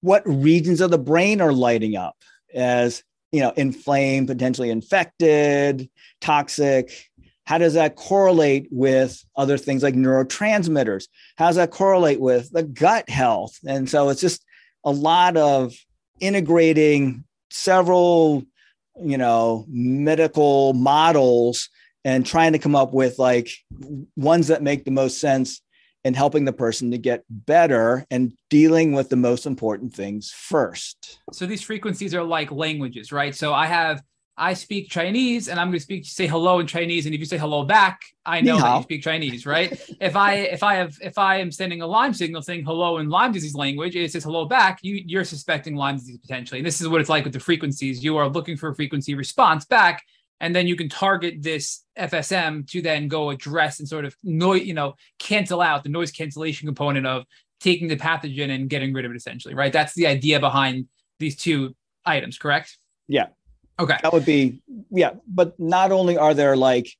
what regions of the brain are lighting up as you know inflamed potentially infected toxic. How does that correlate with other things like neurotransmitters? How does that correlate with the gut health? And so it's just a lot of integrating several you know medical models and trying to come up with like ones that make the most sense and helping the person to get better and dealing with the most important things first. So these frequencies are like languages, right? So I have I speak Chinese and I'm going to speak say hello in Chinese and if you say hello back, I know that you speak Chinese, right? if I if I have if I am sending a Lyme signal saying hello in Lyme disease language, it says hello back, you you're suspecting Lyme disease potentially. And this is what it's like with the frequencies. You are looking for a frequency response back and then you can target this FSM to then go address and sort of noise, you know, cancel out the noise cancellation component of taking the pathogen and getting rid of it essentially, right? That's the idea behind these two items, correct? Yeah. Okay. That would be, yeah. But not only are there like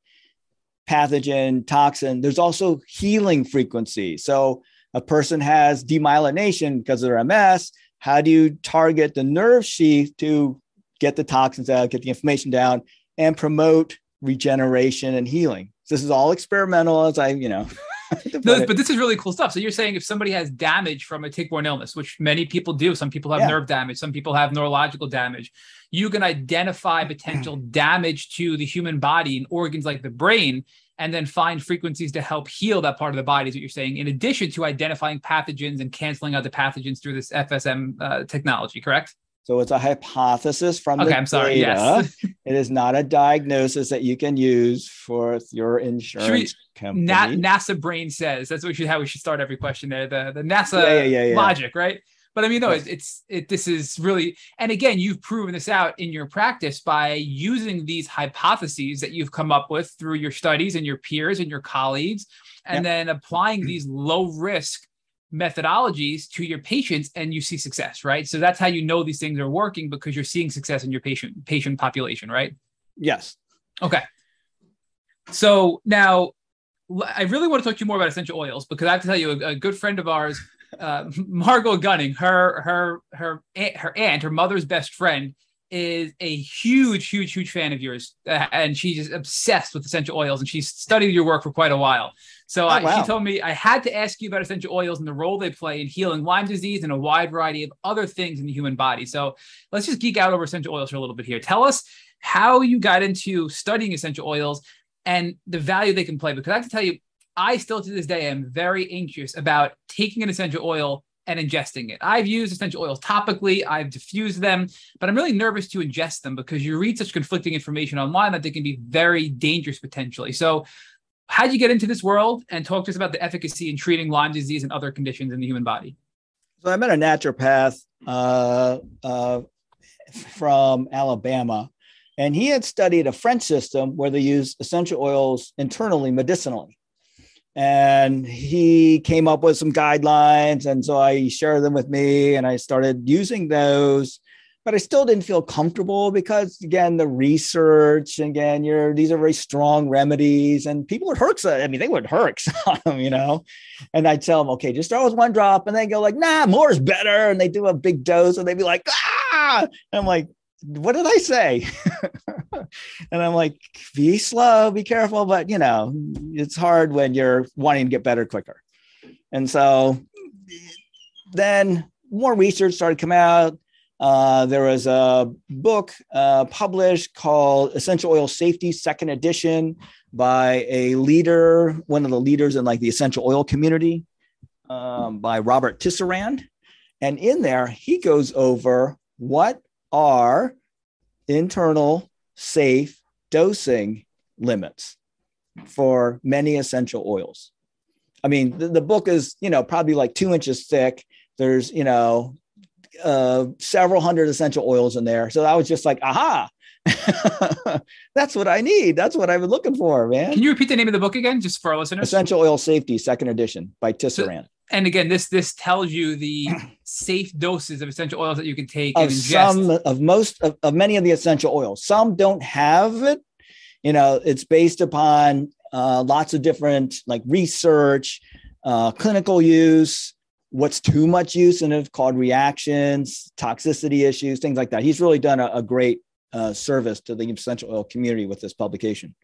pathogen, toxin, there's also healing frequency. So a person has demyelination because of their MS. How do you target the nerve sheath to get the toxins out, get the inflammation down, and promote regeneration and healing? This is all experimental, as I, you know. no, but this is really cool stuff. So you're saying if somebody has damage from a tick-borne illness, which many people do, some people have yeah. nerve damage, some people have neurological damage, you can identify potential damage to the human body and organs like the brain, and then find frequencies to help heal that part of the body. Is what you're saying. In addition to identifying pathogens and canceling out the pathogens through this FSM uh, technology, correct? So it's a hypothesis from okay, the I'm sorry. Data. Yes. it is not a diagnosis that you can use for your insurance we, company. Na- NASA brain says that's what we should, how we should start every question there. The the NASA yeah, yeah, yeah, logic, right? But I mean, no, it's, it's it. This is really, and again, you've proven this out in your practice by using these hypotheses that you've come up with through your studies and your peers and your colleagues, and then applying these low risk methodologies to your patients and you see success right? So that's how you know these things are working because you're seeing success in your patient patient population right? Yes. Okay. So now i really want to talk to you more about essential oils because i have to tell you a, a good friend of ours uh, margot gunning her her her aunt, her aunt her mother's best friend is a huge, huge, huge fan of yours, uh, and she's obsessed with essential oils, and she's studied your work for quite a while. So oh, uh, wow. she told me I had to ask you about essential oils and the role they play in healing Lyme disease and a wide variety of other things in the human body. So let's just geek out over essential oils for a little bit here. Tell us how you got into studying essential oils and the value they can play. Because I have to tell you, I still to this day am very anxious about taking an essential oil and ingesting it. I've used essential oils topically, I've diffused them, but I'm really nervous to ingest them because you read such conflicting information online that they can be very dangerous potentially. So, how'd you get into this world? And talk to us about the efficacy in treating Lyme disease and other conditions in the human body? So, I met a naturopath uh, uh, from Alabama, and he had studied a French system where they use essential oils internally medicinally. And he came up with some guidelines and so i shared them with me and i started using those but i still didn't feel comfortable because again the research again you're these are very strong remedies and people would herx i mean they would herx you know and i'd tell them okay just start with one drop and they go like nah more is better and they do a big dose and they'd be like ah and i'm like what did I say? and I'm like, be slow, be careful. But, you know, it's hard when you're wanting to get better quicker. And so then more research started to come out. Uh, there was a book uh, published called Essential Oil Safety, second edition, by a leader, one of the leaders in like the essential oil community, um, by Robert Tisserand. And in there, he goes over what are internal safe dosing limits for many essential oils. I mean, the, the, book is, you know, probably like two inches thick. There's, you know, uh, several hundred essential oils in there. So I was just like, aha, that's what I need. That's what I've been looking for, man. Can you repeat the name of the book again, just for our listeners? Essential Oil Safety, second edition by Tisserand. So, and again, this this tells you the safe doses of essential oils that you can take of some of most of, of many of the essential oils. Some don't have it. You know, it's based upon uh, lots of different like research, uh, clinical use, what's too much use, and it's called reactions, toxicity issues, things like that. He's really done a, a great uh, service to the essential oil community with this publication.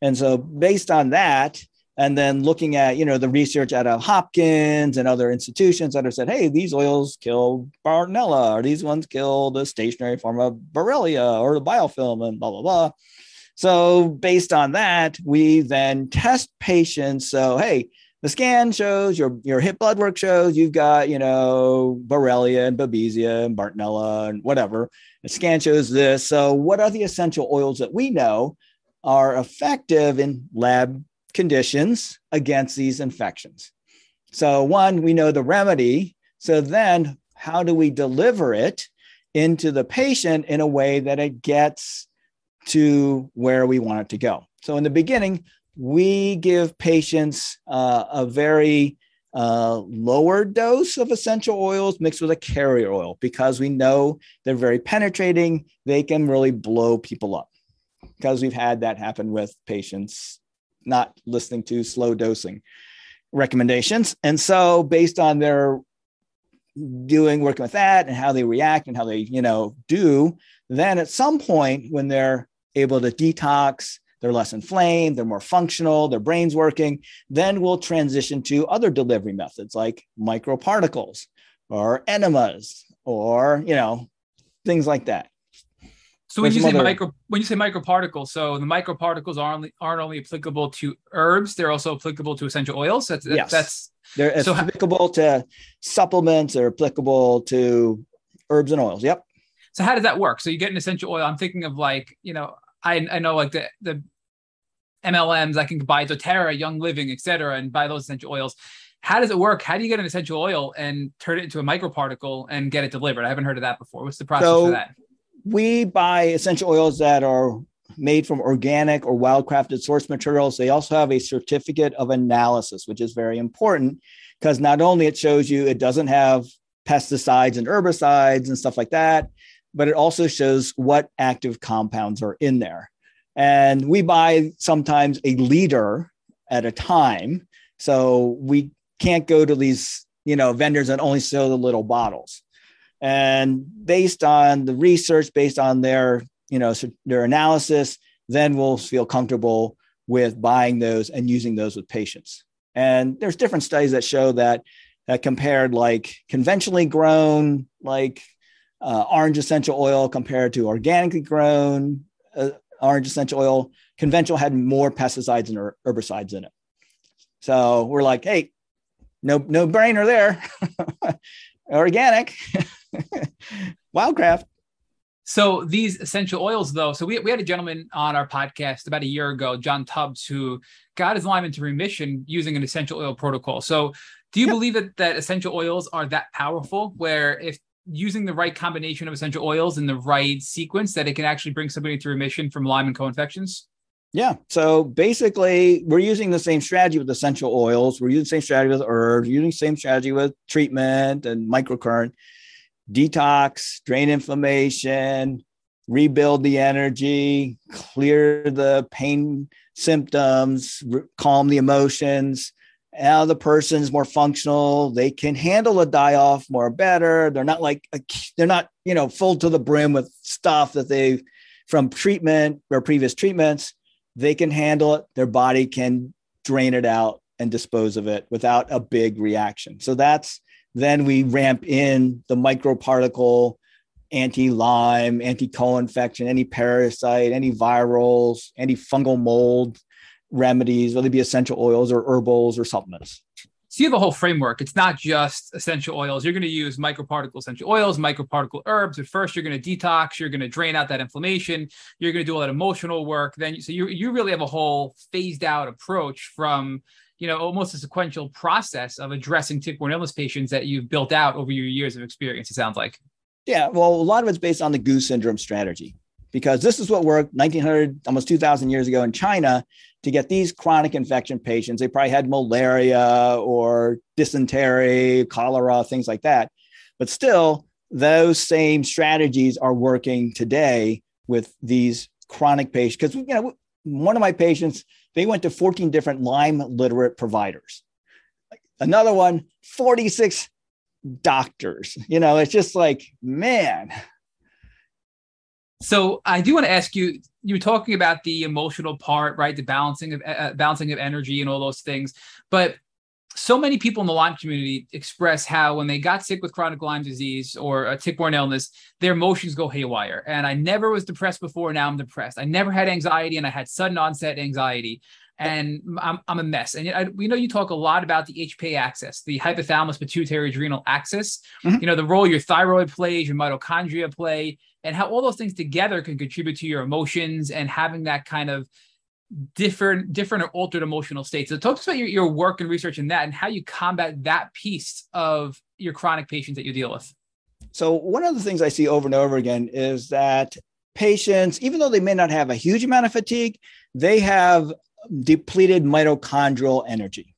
And so, based on that, and then looking at you know the research out of Hopkins and other institutions that have said, hey, these oils kill Bartonella, or these ones kill the stationary form of Borrelia or the biofilm, and blah blah blah. So based on that, we then test patients. So hey, the scan shows your your hip blood work shows you've got you know borrelia and babesia and bartonella and whatever. The scan shows this. So what are the essential oils that we know are effective in lab conditions against these infections? So one we know the remedy. So then how do we deliver it into the patient in a way that it gets to where we want it to go? So in the beginning we give patients uh, a very uh, lower dose of essential oils mixed with a carrier oil because we know they're very penetrating. They can really blow people up because we've had that happen with patients not listening to slow dosing recommendations. And so, based on their doing working with that and how they react and how they you know do then at some point when they're able to detox they're less inflamed, they're more functional, their brain's working. Then we'll transition to other delivery methods like microparticles or enemas or, you know, things like that. So when you say other... micro, when you say microparticles, so the microparticles aren't only, aren't only applicable to herbs; they're also applicable to essential oils. That's yes. that's they're so applicable to supplements. They're applicable to herbs and oils. Yep. So how does that work? So you get an essential oil. I'm thinking of like you know I I know like the the MLMs. I can buy doTERRA, Young Living, et cetera, and buy those essential oils. How does it work? How do you get an essential oil and turn it into a microparticle and get it delivered? I haven't heard of that before. What's the process so for that? We buy essential oils that are made from organic or wildcrafted source materials. They also have a certificate of analysis, which is very important because not only it shows you it doesn't have pesticides and herbicides and stuff like that, but it also shows what active compounds are in there. And we buy sometimes a liter at a time. So we can't go to these, you know, vendors that only sell the little bottles. And based on the research, based on their, you know, their analysis, then we'll feel comfortable with buying those and using those with patients. And there's different studies that show that that compared like conventionally grown, like uh, orange essential oil compared to organically grown uh, orange essential oil. Conventional had more pesticides and herbicides in it. So we're like, hey, no, no brainer there. Organic, wildcraft. So these essential oils, though, so we, we had a gentleman on our podcast about a year ago, John Tubbs, who got his Lyme into remission using an essential oil protocol. So do you yep. believe that, that essential oils are that powerful where if using the right combination of essential oils in the right sequence that it can actually bring somebody to remission from Lyme and co-infections? Yeah. So basically, we're using the same strategy with essential oils. We're using the same strategy with herbs, using the same strategy with treatment and microcurrent, detox, drain inflammation, rebuild the energy, clear the pain symptoms, calm the emotions, now the person's more functional. They can handle a die off more better. They're not like they're not you know full to the brim with stuff that they've from treatment or previous treatments. They can handle it. Their body can drain it out and dispose of it without a big reaction. So that's then we ramp in the microparticle anti-lyme anti-co-infection any parasite any virals anti-fungal mold remedies, whether it be essential oils or herbals or supplements. So you have a whole framework. It's not just essential oils. You're going to use microparticle essential oils, microparticle herbs. At first, you're going to detox. You're going to drain out that inflammation. You're going to do all that emotional work. Then, so you you really have a whole phased out approach from you know almost a sequential process of addressing tick-borne illness patients that you've built out over your years of experience. It sounds like. Yeah, well, a lot of it's based on the Gu syndrome strategy because this is what worked 1900 almost 2000 years ago in china to get these chronic infection patients. They probably had malaria or dysentery cholera things like that. But still those same strategies are working today with these chronic patients. Because you know one of my patients they went to 14 different lyme literate providers. Another one 46 doctors. You know it's just like man so I do want to ask you. You were talking about the emotional part, right? The balancing of uh, balancing of energy and all those things. But so many people in the Lyme community express how when they got sick with chronic Lyme disease or a tick-borne illness, their emotions go haywire. And I never was depressed before. Now I'm depressed. I never had anxiety, and I had sudden onset anxiety. and I'm, I'm a mess. And I, we know you talk a lot about the HPA axis, the hypothalamus pituitary adrenal axis, mm-hmm. you know, the role your thyroid plays, your mitochondria play, and how all those things together can contribute to your emotions and having that kind of different different or altered emotional states. So talk to us about your, your work and research in that and how you combat that piece of your chronic patients that you deal with. So one of the things I see over and over again is that patients, even though they may not have a huge amount of fatigue, they have depleted mitochondrial energy.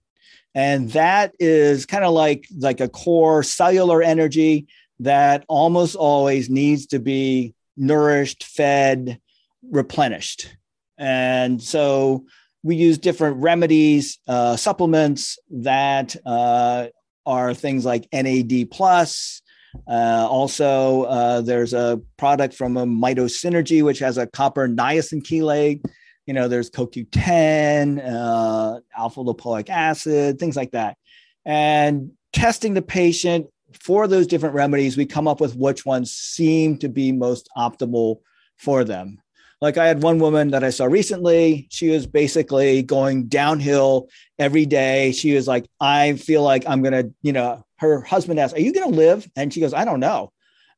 And that is kind of like, like a core cellular energy that almost always needs to be nourished, fed, replenished. And so we use different remedies, uh, supplements that uh, are things like NAD plus. Uh, also, uh, there's a product from a MitoSynergy, which has a copper niacin chelate you know, there's CoQ10, uh, alpha lipoic acid, things like that. And testing the patient for those different remedies, we come up with which ones seem to be most optimal for them. Like I had one woman that I saw recently. She was basically going downhill every day. She was like, I feel like I'm going to, you know, her husband asked, Are you going to live? And she goes, I don't know.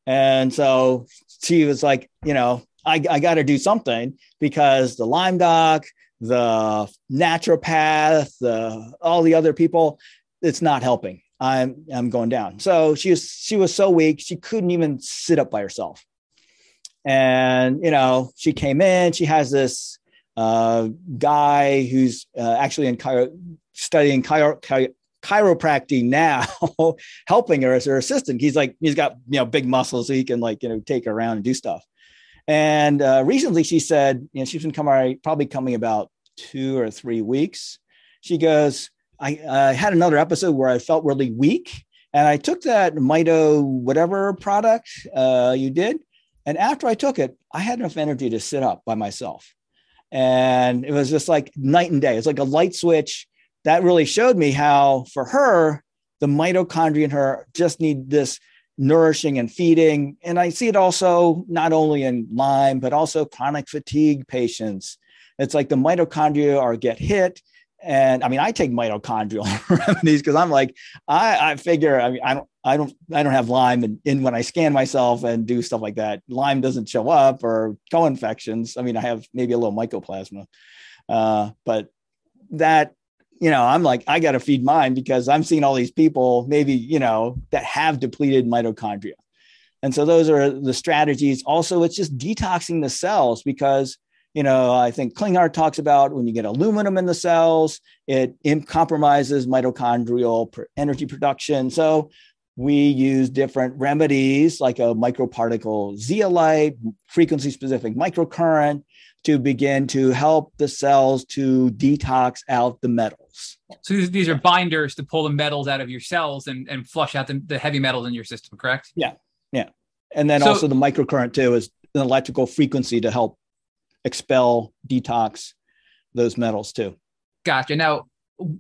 And so she was like, you know, I, I got to do something because the Lyme doc, the naturopath, the all the other people, it's not helping. I'm I'm going down. So she was she was so weak she couldn't even sit up by herself. And you know she came in. She has this uh, guy who's uh, actually in chiro- studying chiro- chiro- chiropractic now, helping her as her assistant. He's like he's got you know big muscles, so he can like you know take her around and do stuff. And uh, recently she said, you know, she's been coming probably coming about two or three weeks. She goes, I, I had another episode where I felt really weak. And I took that Mito whatever product uh, you did. And after I took it, I had enough energy to sit up by myself. And it was just like night and day. It's like a light switch that really showed me how, for her, the mitochondria in her just need this nourishing and feeding. And I see it also not only in Lyme, but also chronic fatigue patients. It's like the mitochondria are get hit. And I mean, I take mitochondrial remedies because I'm like, I, I figure, I mean, I don't, I don't, I don't have Lyme and in when I scan myself and do stuff like that, Lyme doesn't show up or co-infections. I mean, I have maybe a little mycoplasma, uh, but that you know, I'm like, I got to feed mine because I'm seeing all these people, maybe, you know, that have depleted mitochondria. And so those are the strategies. Also, it's just detoxing the cells because, you know, I think Klinghardt talks about when you get aluminum in the cells, it compromises mitochondrial energy production. So we use different remedies like a microparticle zeolite, frequency specific microcurrent to begin to help the cells to detox out the metals. So these, these are binders to pull the metals out of your cells and, and flush out the, the heavy metals in your system, correct? Yeah. Yeah. And then so, also the microcurrent too is an electrical frequency to help expel, detox those metals too. Gotcha. Now,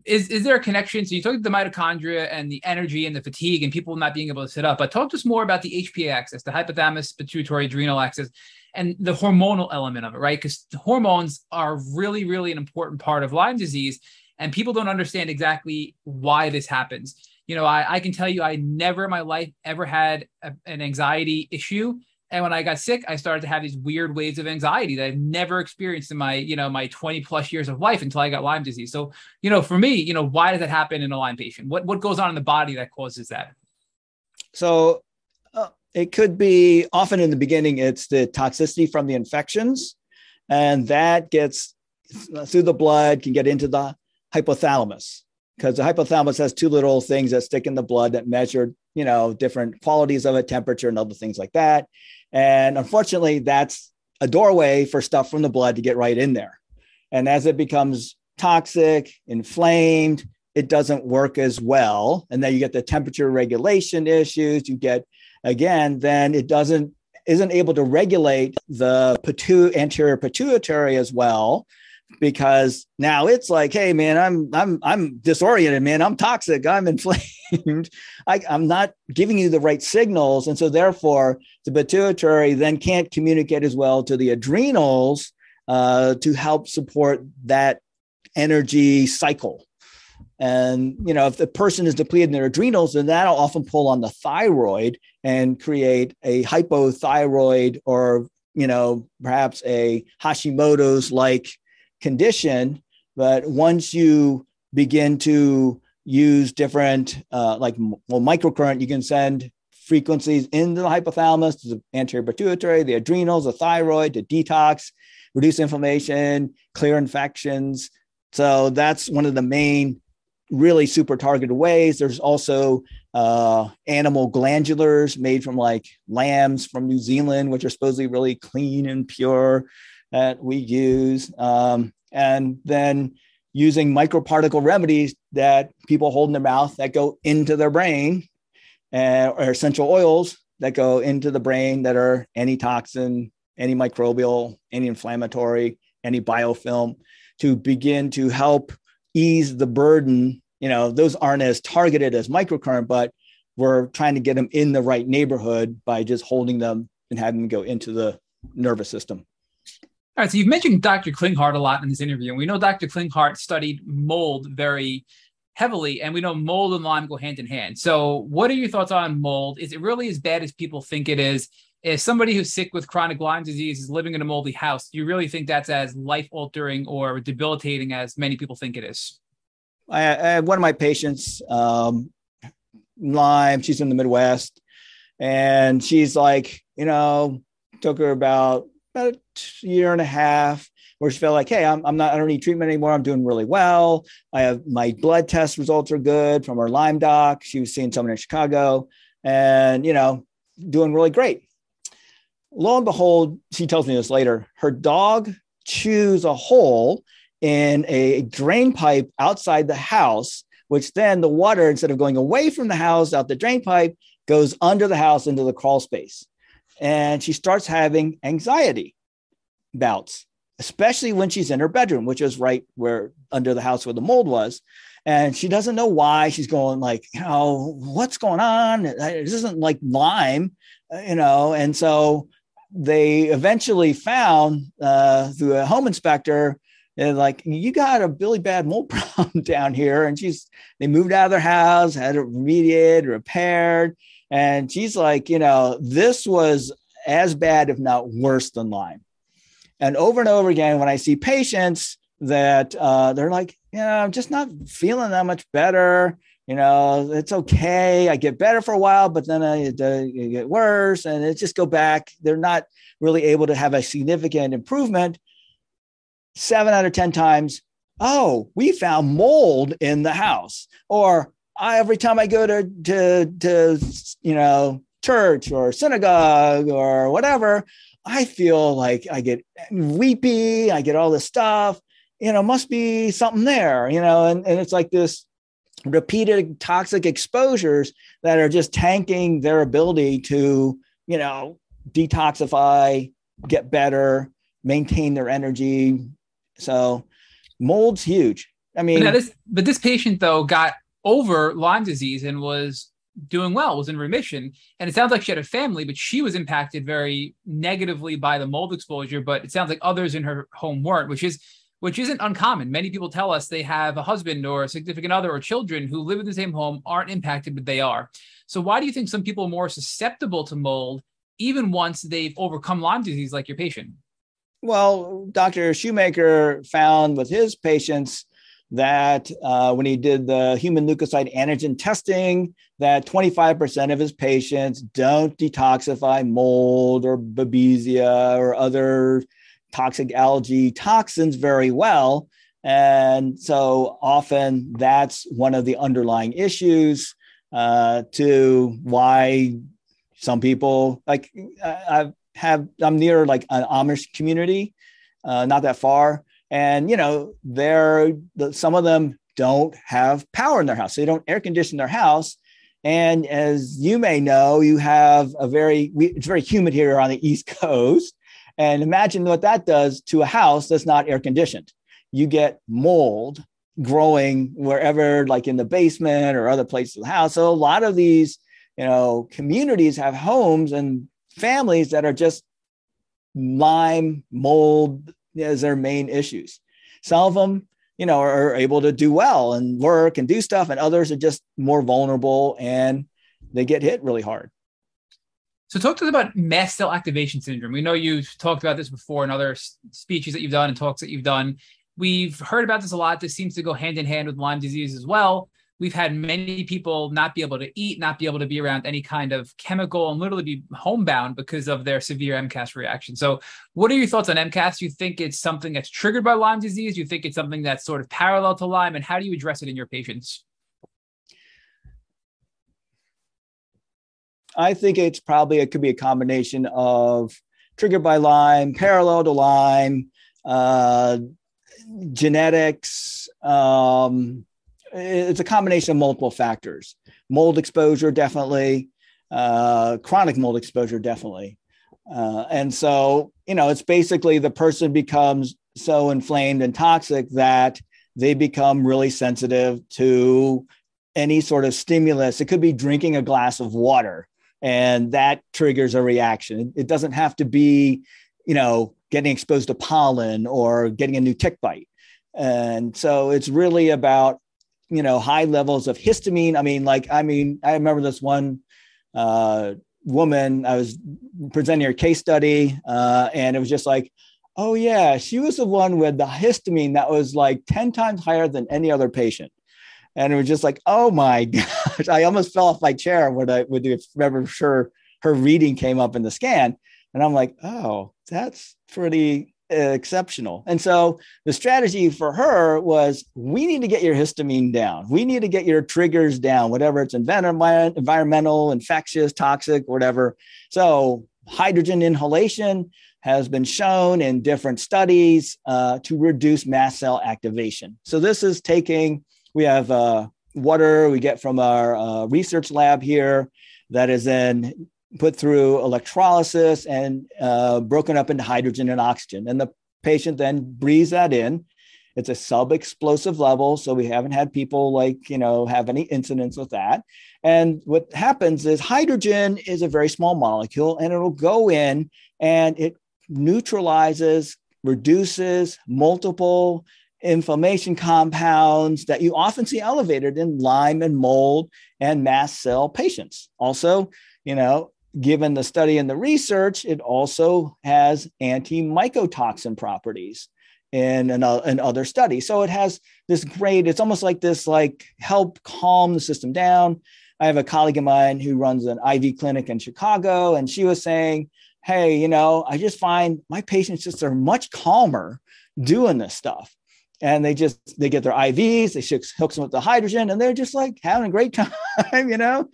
is is there a connection? So you talked about the mitochondria and the energy and the fatigue and people not being able to sit up, but talk to us more about the HPA axis, the hypothalamus pituitary adrenal axis, and the hormonal element of it, right? Because hormones are really, really an important part of Lyme disease, and people don't understand exactly why this happens. You know, I, I can tell you, I never in my life ever had a, an anxiety issue. And when I got sick, I started to have these weird waves of anxiety that I've never experienced in my, you know, my 20 plus years of life until I got Lyme disease. So, you know, for me, you know, why does that happen in a Lyme patient? What what goes on in the body that causes that? So uh, it could be often in the beginning, it's the toxicity from the infections, and that gets uh, through the blood, can get into the hypothalamus because the hypothalamus has two little things that stick in the blood that measure, you know, different qualities of it, temperature and other things like that. And unfortunately, that's a doorway for stuff from the blood to get right in there. And as it becomes toxic, inflamed, it doesn't work as well. And then you get the temperature regulation issues, you get again, then it doesn't isn't able to regulate the pitu- anterior pituitary as well because now it's like hey man i'm i'm i'm disoriented man. I'm toxic. I'm inflamed. I, i'm not giving you the right signals. And so therefore the pituitary then can't communicate as well to the adrenals uh, to help support that energy cycle. And you know, if the person is depleted in their adrenals, then that'll often pull on the thyroid and create a hypothyroid or you know perhaps a Hashimoto's like condition. But once you begin to use different uh, like well microcurrent, you can send frequencies into the hypothalamus, the anterior pituitary, the adrenals, the thyroid to detox, reduce inflammation, clear infections. So that's one of the main really super targeted ways. There's also uh, animal glandulars made from like lambs from New Zealand, which are supposedly really clean and pure that we use. Um, and then using microparticle remedies that people hold in their mouth that go into their brain uh, or essential oils that go into the brain that are antitoxin, antimicrobial, anti-inflammatory, any biofilm to begin to help ease the burden. You know, those aren't as targeted as microcurrent, but we're trying to get them in the right neighborhood by just holding them and having them go into the nervous system. All right, so you've mentioned Dr. Klinghardt a lot in this interview, and we know Dr. Klinghardt studied mold very heavily, and we know mold and Lyme go hand in hand. So, what are your thoughts on mold? Is it really as bad as people think it is? If somebody who's sick with chronic Lyme disease is living in a moldy house, do you really think that's as life altering or debilitating as many people think it is? I, I one of my patients, um, Lyme, she's in the Midwest, and she's like, you know, took her about about a year and a half where she felt like, hey, I'm, I'm not, I don't need treatment anymore. I'm doing really well. I have my blood test results are good from her Lyme doc. She was seeing someone in Chicago and, you know, doing really great. Lo and behold, she tells me this later. Her dog chews a hole in a drain pipe outside the house, which then the water, instead of going away from the house out the drain pipe, goes under the house into the crawl space and she starts having anxiety bouts, especially when she's in her bedroom, which is right where under the house where the mold was. And she doesn't know why. She's going like, you know, what's going on? This isn't like Lyme, uh, you know. And so they eventually found uh, through a home inspector and like you got a really bad mold problem down here and she's they moved out of their house had it remediated repaired and she's like, you know, this was as bad, if not worse than Lyme. And over and over again, when I see patients that uh, they're like, you know, I'm just not feeling that much better. You know, it's okay. I get better for a while, but then I, I get worse and it just go back. They're not really able to have a significant improvement. Seven out of 10 times, oh, we found mold in the house. Or I, every time I go to, to, to, you know, church or synagogue or whatever, I feel like I get weepy. I get all this stuff, you know, must be something there, you know, and, and it's like this repeated toxic exposures that are just tanking their ability to, you know, detoxify, get better, maintain their energy. So mold's huge. I mean, but, this, but this patient though got over Lyme disease and was doing well, was in remission. And it sounds like she had a family, but she was impacted very negatively by the mold exposure. But it sounds like others in her home weren't, which is which isn't uncommon. Many people tell us they have a husband or a significant other or children who live in the same home, aren't impacted, but they are. So why do you think some people are more susceptible to mold even once they've overcome Lyme disease, like your patient? Well, Dr. Shoemaker found with his patients that uh, when he did the human leukocyte antigen testing, that 25% of his patients don't detoxify mold or babesia or other toxic algae toxins very well. And so often that's one of the underlying issues uh, to why some people like I have I'm near like an Amish community, uh, not that far, and you know they're some of them don't have power in their house. They don't air condition their house. And as you may know you have a very it's very humid here on the east coast. And imagine what that does to a house that's not air conditioned. You get mold growing wherever like in the basement or other places of the house. So a lot of these you know communities have homes and families that are just Lyme mold as their main issues. Some of them you know, are able to do well and work and do stuff, and others are just more vulnerable and they get hit really hard. So, talk to us about mast cell activation syndrome. We know you've talked about this before in other speeches that you've done and talks that you've done. We've heard about this a lot. This seems to go hand in hand with Lyme disease as well. We've had many people not be able to eat, not be able to be around any kind of chemical, and literally be homebound because of their severe MCAS reaction. So, what are your thoughts on MCAS? You think it's something that's triggered by Lyme disease? You think it's something that's sort of parallel to Lyme? And how do you address it in your patients? I think it's probably it could be a combination of triggered by Lyme, parallel to Lyme, uh, genetics. Um, it's a combination of multiple factors. Mold exposure, definitely. Uh, chronic mold exposure, definitely. Uh, and so, you know, it's basically the person becomes so inflamed and toxic that they become really sensitive to any sort of stimulus. It could be drinking a glass of water, and that triggers a reaction. It doesn't have to be, you know, getting exposed to pollen or getting a new tick bite. And so it's really about you know high levels of histamine. I mean like i mean i remember this one uh, woman i was presenting her case study uh, and it was just like oh yeah she was the one with the histamine that was like 10 times higher than any other patient. And it was just like oh my gosh i almost fell off my chair when i would remember sure her reading came up in the scan. And i'm like oh that's pretty exceptional. And so the strategy for her was we need to get your histamine down. We need to get your triggers down, whatever it's environmental, infectious, toxic, whatever. So hydrogen inhalation has been shown in different studies uh, to reduce mast cell activation. So this is taking, we have uh, water we get from our uh, research lab here that is then put through electrolysis and uh, broken up into hydrogen and oxygen. And the patient then breathes that in. It's a sub explosive level. So we haven't had people like, you know, have any incidents with that. And what happens is hydrogen is a very small molecule and it'll go in and it neutralizes, reduces multiple inflammation compounds that you often see elevated in Lyme and mold and mast cell patients. Also, you know, given the study and the research, it also has anti-mycotoxin properties in, in, uh, in, other studies. So it has this great, it's almost like this, like help calm the system down. I have a colleague of mine who runs an IV clinic in Chicago, and she was saying, Hey, you know, I just find my patients just are much calmer doing this stuff. And they just they get their IVs, they hooks them with the hydrogen, and they're just like having a great time, you know.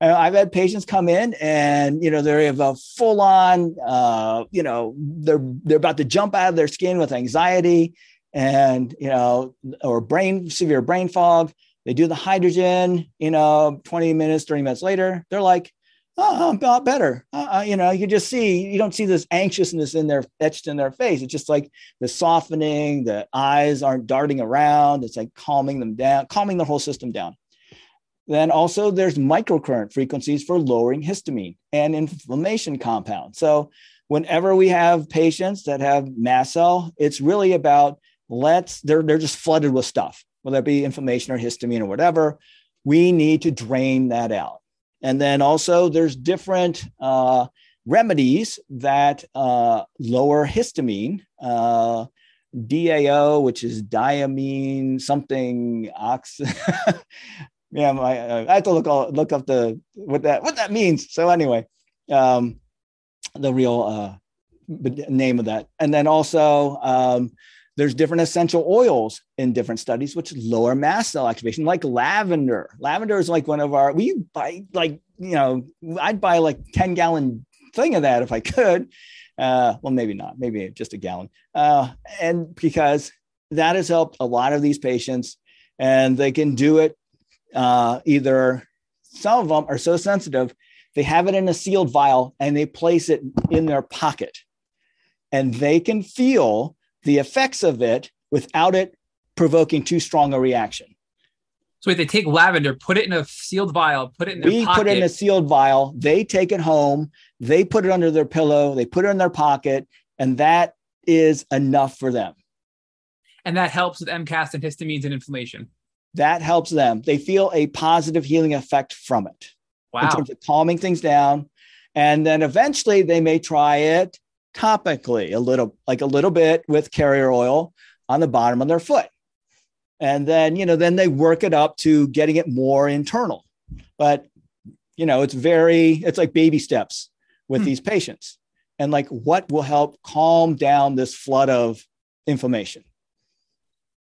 I've had patients come in and you know they have a full on uh, you know they're they're about to jump out of their skin with anxiety and you know or brain severe brain fog. They do the hydrogen, you know, 20 minutes, 30 minutes later, they're like, oh, I'm a lot better. Uh, uh, you know, you just see, you don't see this anxiousness in their etched in their face. It's just like the softening, the eyes aren't darting around. It's like calming them down, calming the whole system down. Then also there's microcurrent frequencies for lowering histamine and inflammation compounds. So whenever we have patients that have mast cell, it's really about let's they're they're just flooded with stuff, whether it be inflammation or histamine or whatever. We need to drain that out. And then also there's different uh, remedies that uh, lower histamine. Uh, DAO, which is diamine something ox yeah, my, uh, I have to look all, look up the what that what that means. So anyway, um, the real uh, name of that, and then also um, there's different essential oils in different studies which lower mast cell activation, like lavender. Lavender is like one of our we buy like you know I'd buy like ten gallon thing of that if I could. Uh, well, maybe not, maybe just a gallon, uh, and because that has helped a lot of these patients and they can do it uh, either some of them are so sensitive, they have it in a sealed vial and they place it in their pocket. And they can feel the effects of it without it provoking too strong a reaction. So if they take lavender, put it in a sealed vial, put it in their we pocket. put it in a sealed vial. They take it home. They put it under their pillow. They put it in their pocket, and that is enough for them. And that helps with MCAS and histamines and inflammation. That helps them. They feel a positive healing effect from it. Wow. In terms of calming things down. And then eventually they may try it topically, a little, like a little bit with carrier oil on the bottom of their foot. And then, you know, then they work it up to getting it more internal. But, you know, it's very, it's like baby steps with hmm. these patients. And like what will help calm down this flood of inflammation?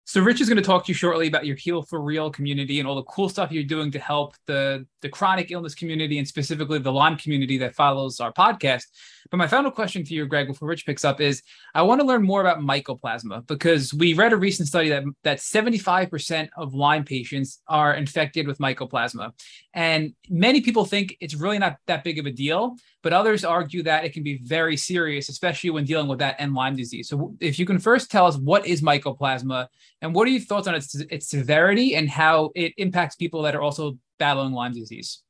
So Rich is going to talk to you shortly about your Heal for Real community and all the cool stuff you're doing to help the, the chronic illness community and specifically the Lyme community that follows our podcast. But my final question for you, Greg, before Rich picks up is I want to learn more about mycoplasma because we read a recent study that, that 75% of Lyme patients are infected with mycoplasma. And many people think it's really not that big of a deal, but others argue that it can be very serious, especially when dealing with that and Lyme disease. So if you can first tell us what is mycoplasma and what are your thoughts on its, its severity and how it impacts people that are also battling Lyme disease?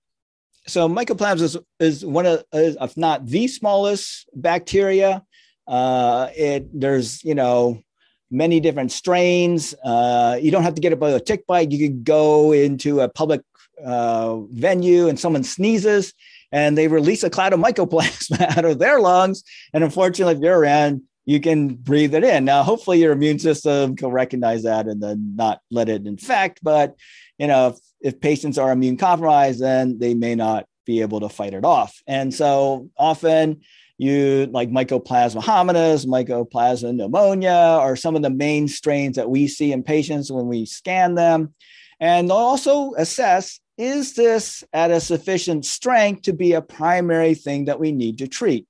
So mycoplasma is, is one of, if not the smallest bacteria. Uh, it there's you know many different strains. Uh, you don't have to get it by a tick bite. You could go into a public uh, venue and someone sneezes and they release a cloud of mycoplasma out of their lungs. And unfortunately, if you're around, you can breathe it in. Now, hopefully, your immune system can recognize that and then not let it infect. But you know, if, if patients are immune compromised, then they may not be able to fight it off. And so often you like mycoplasma hominis, mycoplasma pneumonia are some of the main strains that we see in patients when we scan them. And also assess is this at a sufficient strength to be a primary thing that we need to treat?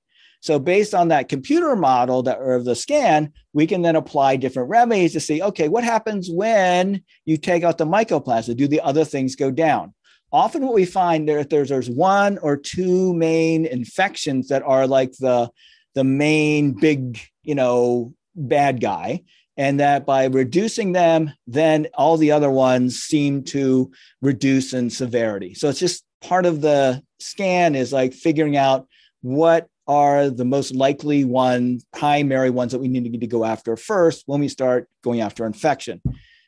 So based on that computer model that of the scan, we can then apply different remedies to see, okay, what happens when you take out the mycoplasma? Do the other things go down? Often what we find there, there's, there's one or two main infections that are like the, the main big, you know, bad guy. And that by reducing them, then all the other ones seem to reduce in severity. So it's just part of the scan is like figuring out what are the most likely one primary ones that we need to go after first when we start going after infection.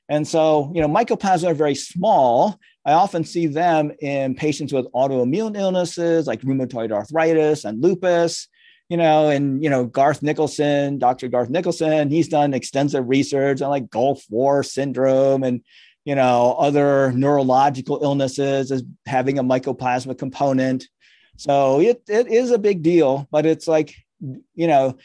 And so, you know, mycoplasma are very small. I often see them in patients with autoimmune illnesses like rheumatoid arthritis and lupus. You know, and you know, Garth Nicolson, Dr. Garth Nicolson, he's done extensive research on like Gulf War syndrome and you know other neurological illnesses as having a mycoplasma component. So it, it is a big deal, but it's like, you know,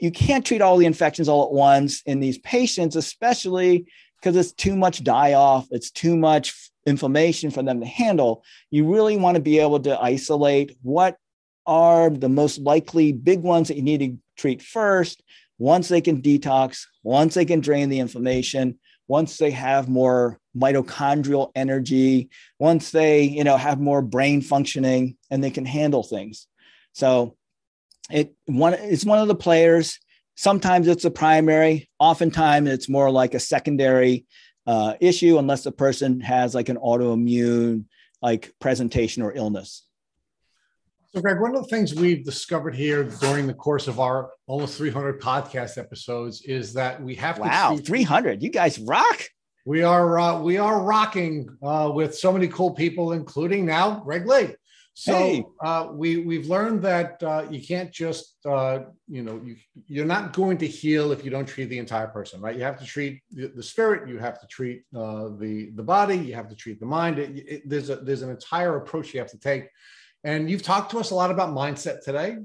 you can't treat all the infections all at once in these patients, especially because it's too much die off, it's too much inflammation for them to handle. You really want to be able to isolate what are the most likely big ones that you need to treat first. Once they can detox, once they can drain the inflammation, once they have more mitochondrial energy, once they, you know, have more brain functioning and they can handle things. So it one it's one of the players. Sometimes it's a primary, oftentimes it's more like a secondary uh, issue unless the person has like an autoimmune like presentation or illness. So, Greg, one of the things we've discovered here during the course of our almost 300 podcast episodes is that we have wow, to. Wow, 300! You guys rock. We are uh, we are rocking uh, with so many cool people, including now Greg Lee. So hey. uh, we we've learned that uh, you can't just uh, you know you you're not going to heal if you don't treat the entire person, right? You have to treat the, the spirit, you have to treat uh, the the body, you have to treat the mind. It, it, there's a there's an entire approach you have to take and you've talked to us a lot about mindset today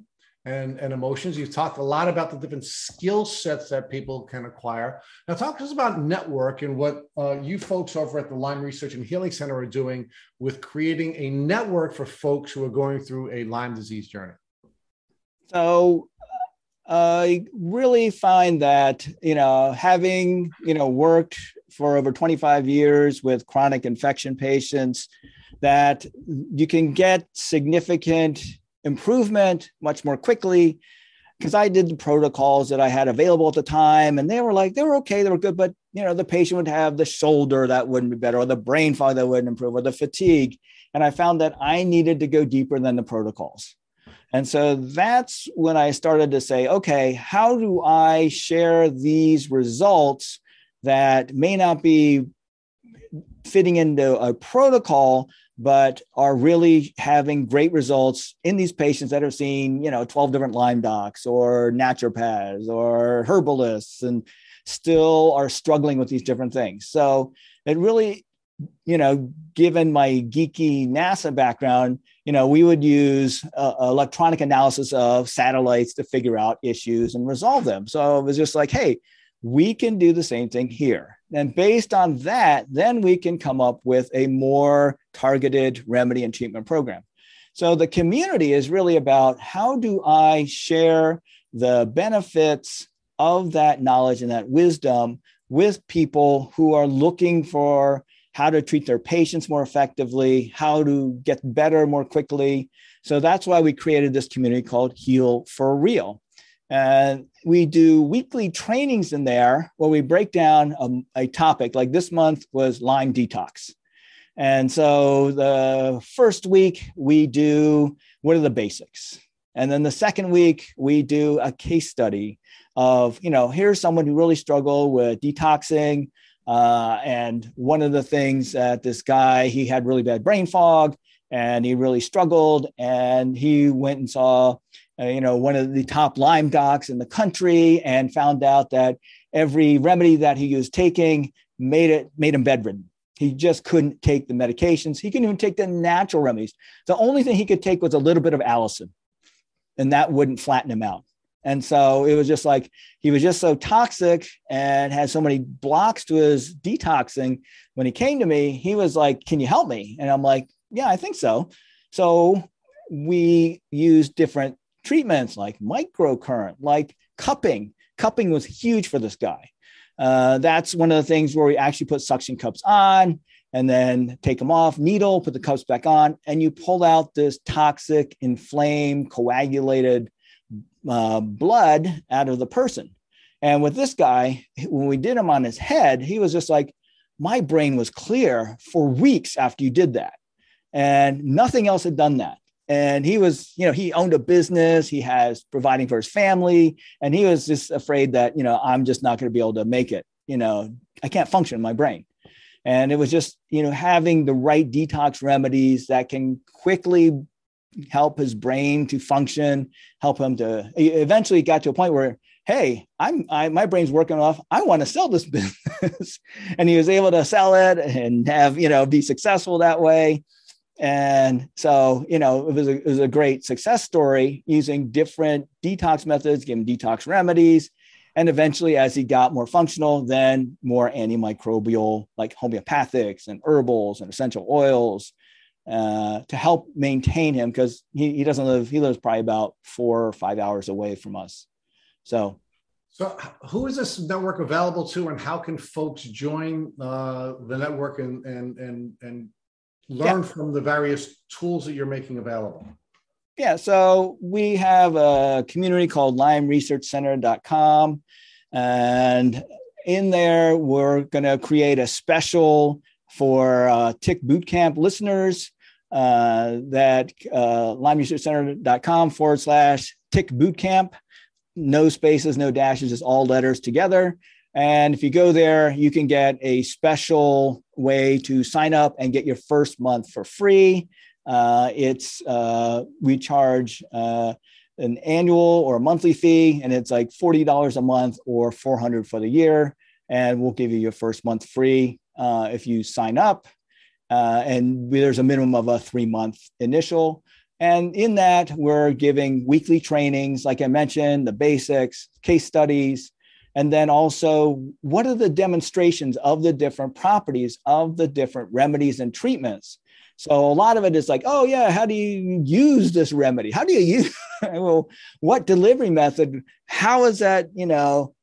and, and emotions. You've talked a lot about the different skill sets that people can acquire. Now, talk to us about network and what uh, you folks over at the Lyme Research and Healing Center are doing with creating a network for folks who are going through a Lyme disease journey. So, uh, I really find that you know having you know worked for over 25 years with chronic infection patients that you can get significant improvement much more quickly. Because I did the protocols that I had available at the time, and they were like they were okay, they were good, but you know the patient would have the shoulder that wouldn't be better, or the brain fog that wouldn't improve, or the fatigue, and I found that I needed to go deeper than the protocols, and so that's when I started to say, okay, how do I share these results that may not be fitting into a protocol but are really having great results in these patients that are seeing, you know, 12 different Lyme docs or naturopaths or herbalists and still are struggling with these different things. So it really, you know, given my geeky NASA background, you know, we would use uh, electronic analysis of satellites to figure out issues and resolve them. So it was just like, hey, we can do the same thing here. And based on that, then we can come up with a more targeted remedy and treatment program. So the community is really about how do I share the benefits of that knowledge and that wisdom with people who are looking for how to treat their patients more effectively, how to get better more quickly. So that's why we created this community called Heal for Real. And we do weekly trainings in there where we break down a, a, topic. Like this month was Lyme detox. And so the first week we do what are the basics? And then the second week we do a case study of, you know, here's someone who really struggled with detoxing. Uh, and one of the things that this guy, he had really bad brain fog and he really struggled. And he went and saw uh, you know, one of the top Lyme docs in the country and found out that every remedy that he was taking made it made him bedridden. He just couldn't take the medications. He couldn't even take the natural remedies. The only thing he could take was a little bit of allicin, and that wouldn't flatten him out. And so it was just like he was just so toxic and had so many blocks to his detoxing. When he came to me, he was like, Can you help me? And I'm like, Yeah, I think so. So we used different treatments like microcurrent, like cupping. Cupping was huge for this guy. Uh, that's one of the things where we actually put suction cups on and then take them off, needle, put the cups back on, and you pull out this toxic, inflamed, coagulated uh, blood out of the person. And with this guy, when we did him on his head, he was just like, my brain was clear for weeks after you did that. And nothing else had done that and he was you know he owned a business he has providing for his family and he was just afraid that you know i'm just not going to be able to make it you know i can't function in my brain. And it was just you know having the right detox remedies that can quickly help his brain to function help him to eventually got to a point where hey i'm I, my brain's working off i want to sell this business. And he was able to sell it and have you know be successful that way and so, you know, it was a, it was a great success story using different detox methods, giving detox remedies. And eventually, as he got more functional, then more antimicrobial, like homeopathics and herbals and essential oils uh, to help maintain him because he, he doesn't live, he lives probably about four or five hours away from us. So, so who is this network available to and how can folks join uh, the network and, and, and, and learn yeah. from the various tools that you're making available? Yeah, so we have a community called lymeresearchcenter.com. And in there, we're going to create a special for uh, Tick Bootcamp listeners uh, that uh, lymeresearchcenter.com forward slash Tick Bootcamp. No spaces, no dashes, just all letters together. And if you go there, you can get a special way to sign up and get your first month for free. Uh, it's uh, we charge uh, an annual or a monthly fee, and it's like forty dollars a month or four hundred for the year, and we'll give you your first month free uh, if you sign up. Uh, and there's a minimum of a three month initial. And in that, we're giving weekly trainings, like I mentioned, the basics, case studies, and then also, what are the demonstrations of the different properties of the different remedies and treatments? So a lot of it is like, oh yeah, how do you use this remedy? How do you use? well, what delivery method? How is that you know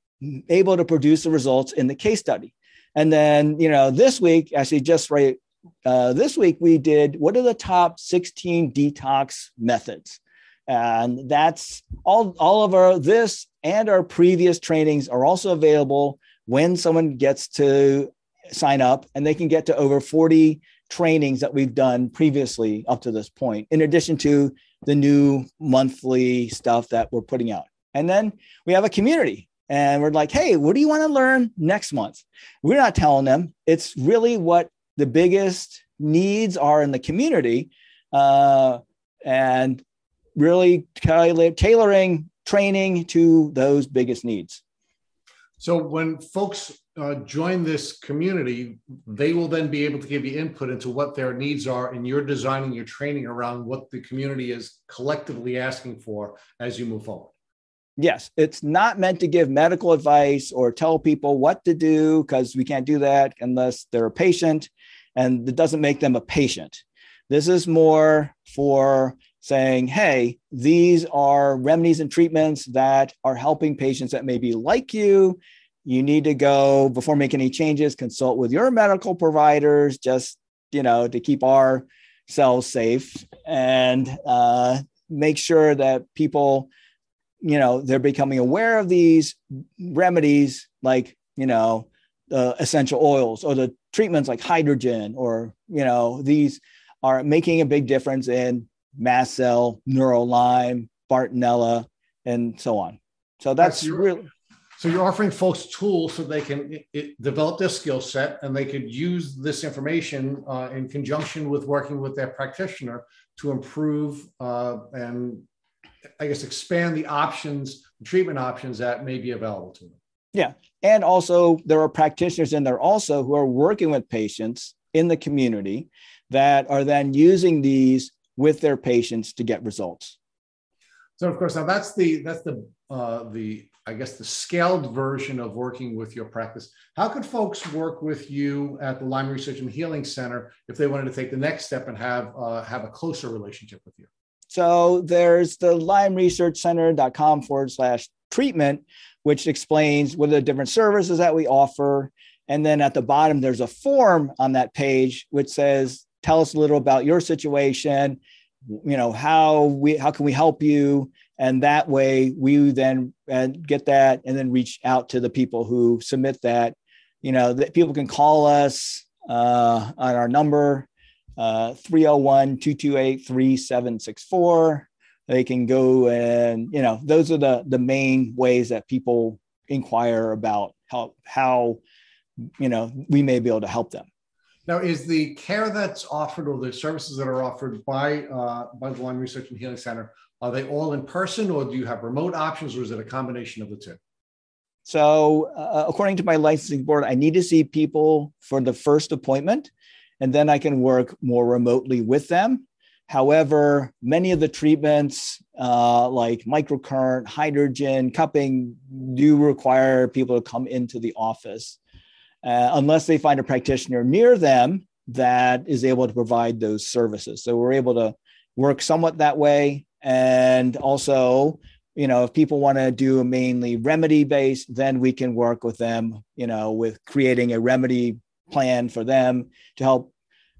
able to produce the results in the case study? And then you know this week, actually, just right uh, this week we did what are the top 16 detox methods and that's all all of our this and our previous trainings are also available when someone gets to sign up and they can get to over 40 trainings that we've done previously up to this point in addition to the new monthly stuff that we're putting out and then we have a community and we're like, hey, what do you want to learn next month? We're not telling them. It's really what the biggest needs are in the community, uh, and really tailoring training to those biggest needs. So when folks uh, join this community, they will then be able to give you input into what their needs are, and you're designing your training around what the community is collectively asking for as you move forward. Yes, it's not meant to give medical advice or tell people what to do because we can't do that unless they're a patient, and it doesn't make them a patient. This is more for saying, hey, these are remedies and treatments that are helping patients that may be like you. You need to go before making any changes consult with your medical providers just you know to keep our cells safe and uh, make sure that people you know they're becoming aware of these remedies like you know the essential oils or the treatments like hydrogen or you know these are making a big difference in mast cell neuro-Lyme bartonella and so on so that's, that's really so you're offering folks tools so they can it, it, develop their skill set and they could use this information uh, in conjunction with working with their practitioner to improve uh, and I guess expand the options, treatment options that may be available to them. Yeah. And also there are practitioners in there also who are working with patients in the community that are then using these with their patients to get results. So of course, now that's the that's the uh, the I guess the scaled version of working with your practice. How could folks work with you at the Lyme Research and Healing Center if they wanted to take the next step and have uh, have a closer relationship with you? So there's the Lyme Research Center.com forward slash treatment, which explains what are the different services that we offer. And then at the bottom, there's a form on that page which says, tell us a little about your situation, you know, how we how can we help you? and that way we then uh, get that and then reach out to the people who submit that. You know that people can call us uh, on our number uh, 301-228-3764 they can go and you know those are the the main ways that people inquire about how how you know we may be able to help them now, is the care that's offered or the services that are offered by uh, by the Lyme Research and Healing Center are they all in person, or do you have remote options, or is it a combination of the two? So, uh, according to my licensing board, I need to see people for the first appointment, and then I can work more remotely with them. However, many of the treatments, uh, like microcurrent, hydrogen, cupping, do require people to come into the office uh, unless they find a practitioner near them that is able to provide those services. So, we're able to work somewhat that way. And also you know if people want to do a mainly remedy based then we can work with them you know with creating a remedy plan for them to help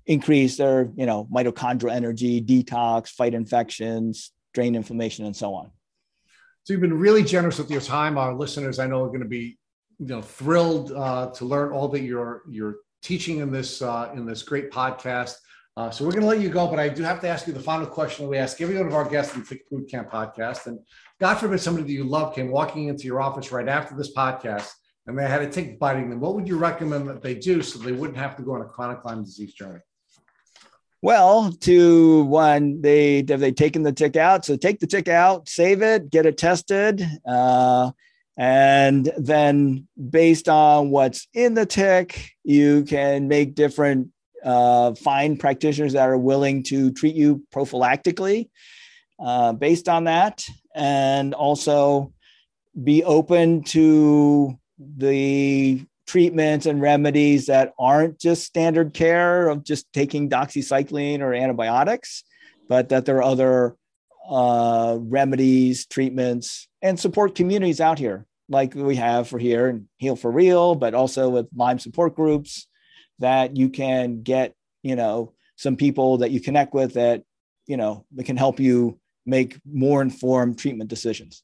increase their you know mitochondrial energy detox fight infections drain inflammation and so on. So you've been really generous with your time. Our listeners i know are going to be you know thrilled uh, to learn all that you're you're teaching in this uh, in this great podcast uh, so we're going to let you go, but I do have to ask you the final question that we ask every one of our guests in the Tick Boot Camp podcast. And God forbid somebody that you love came walking into your office right after this podcast and they had a tick biting them. What would you recommend that they do so they wouldn't have to go on a chronic Lyme disease journey? Well, to one, they have they taken the tick out. So take the tick out, save it, get it tested. Uh, and then based on what's in the tick, you can make different uh, find practitioners that are willing to treat you prophylactically uh, based on that, and also be open to the treatments and remedies that aren't just standard care of just taking doxycycline or antibiotics, but that there are other uh, remedies, treatments, and support communities out here, like we have for here and Heal for Real, but also with Lyme support groups that you can get, you know, some people that you connect with that, you know, that can help you make more informed treatment decisions.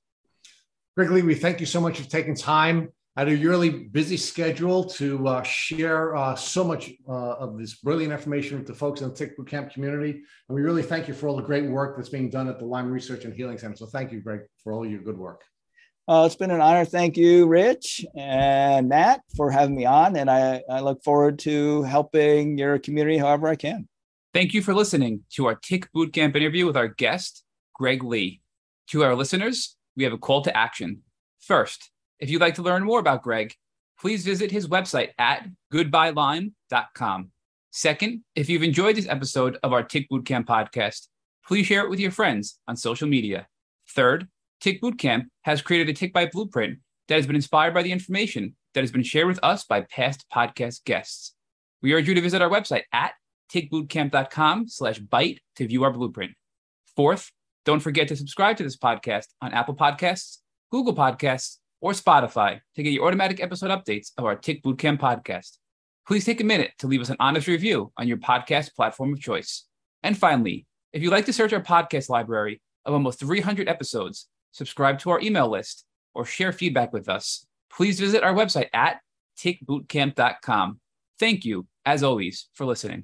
Greg Lee, we thank you so much for taking time out of your really busy schedule to uh, share uh, so much uh, of this brilliant information with the folks in the Tick Boot Camp community. And we really thank you for all the great work that's being done at the Lyme Research and Healing Center. So thank you, Greg, for all your good work. Uh, it's been an honor. Thank you, Rich and Matt, for having me on. And I, I look forward to helping your community however I can. Thank you for listening to our Tick Bootcamp interview with our guest, Greg Lee. To our listeners, we have a call to action. First, if you'd like to learn more about Greg, please visit his website at goodbyelyme.com. Second, if you've enjoyed this episode of our Tick Bootcamp podcast, please share it with your friends on social media. Third, Tick Bootcamp has created a Tick Bite blueprint that has been inspired by the information that has been shared with us by past podcast guests. We urge you to visit our website at tickbootcamp.com slash bite to view our blueprint. Fourth, don't forget to subscribe to this podcast on Apple Podcasts, Google Podcasts, or Spotify to get your automatic episode updates of our Tick Bootcamp podcast. Please take a minute to leave us an honest review on your podcast platform of choice. And finally, if you'd like to search our podcast library of almost 300 episodes, subscribe to our email list, or share feedback with us, please visit our website at tickbootcamp.com. Thank you, as always, for listening.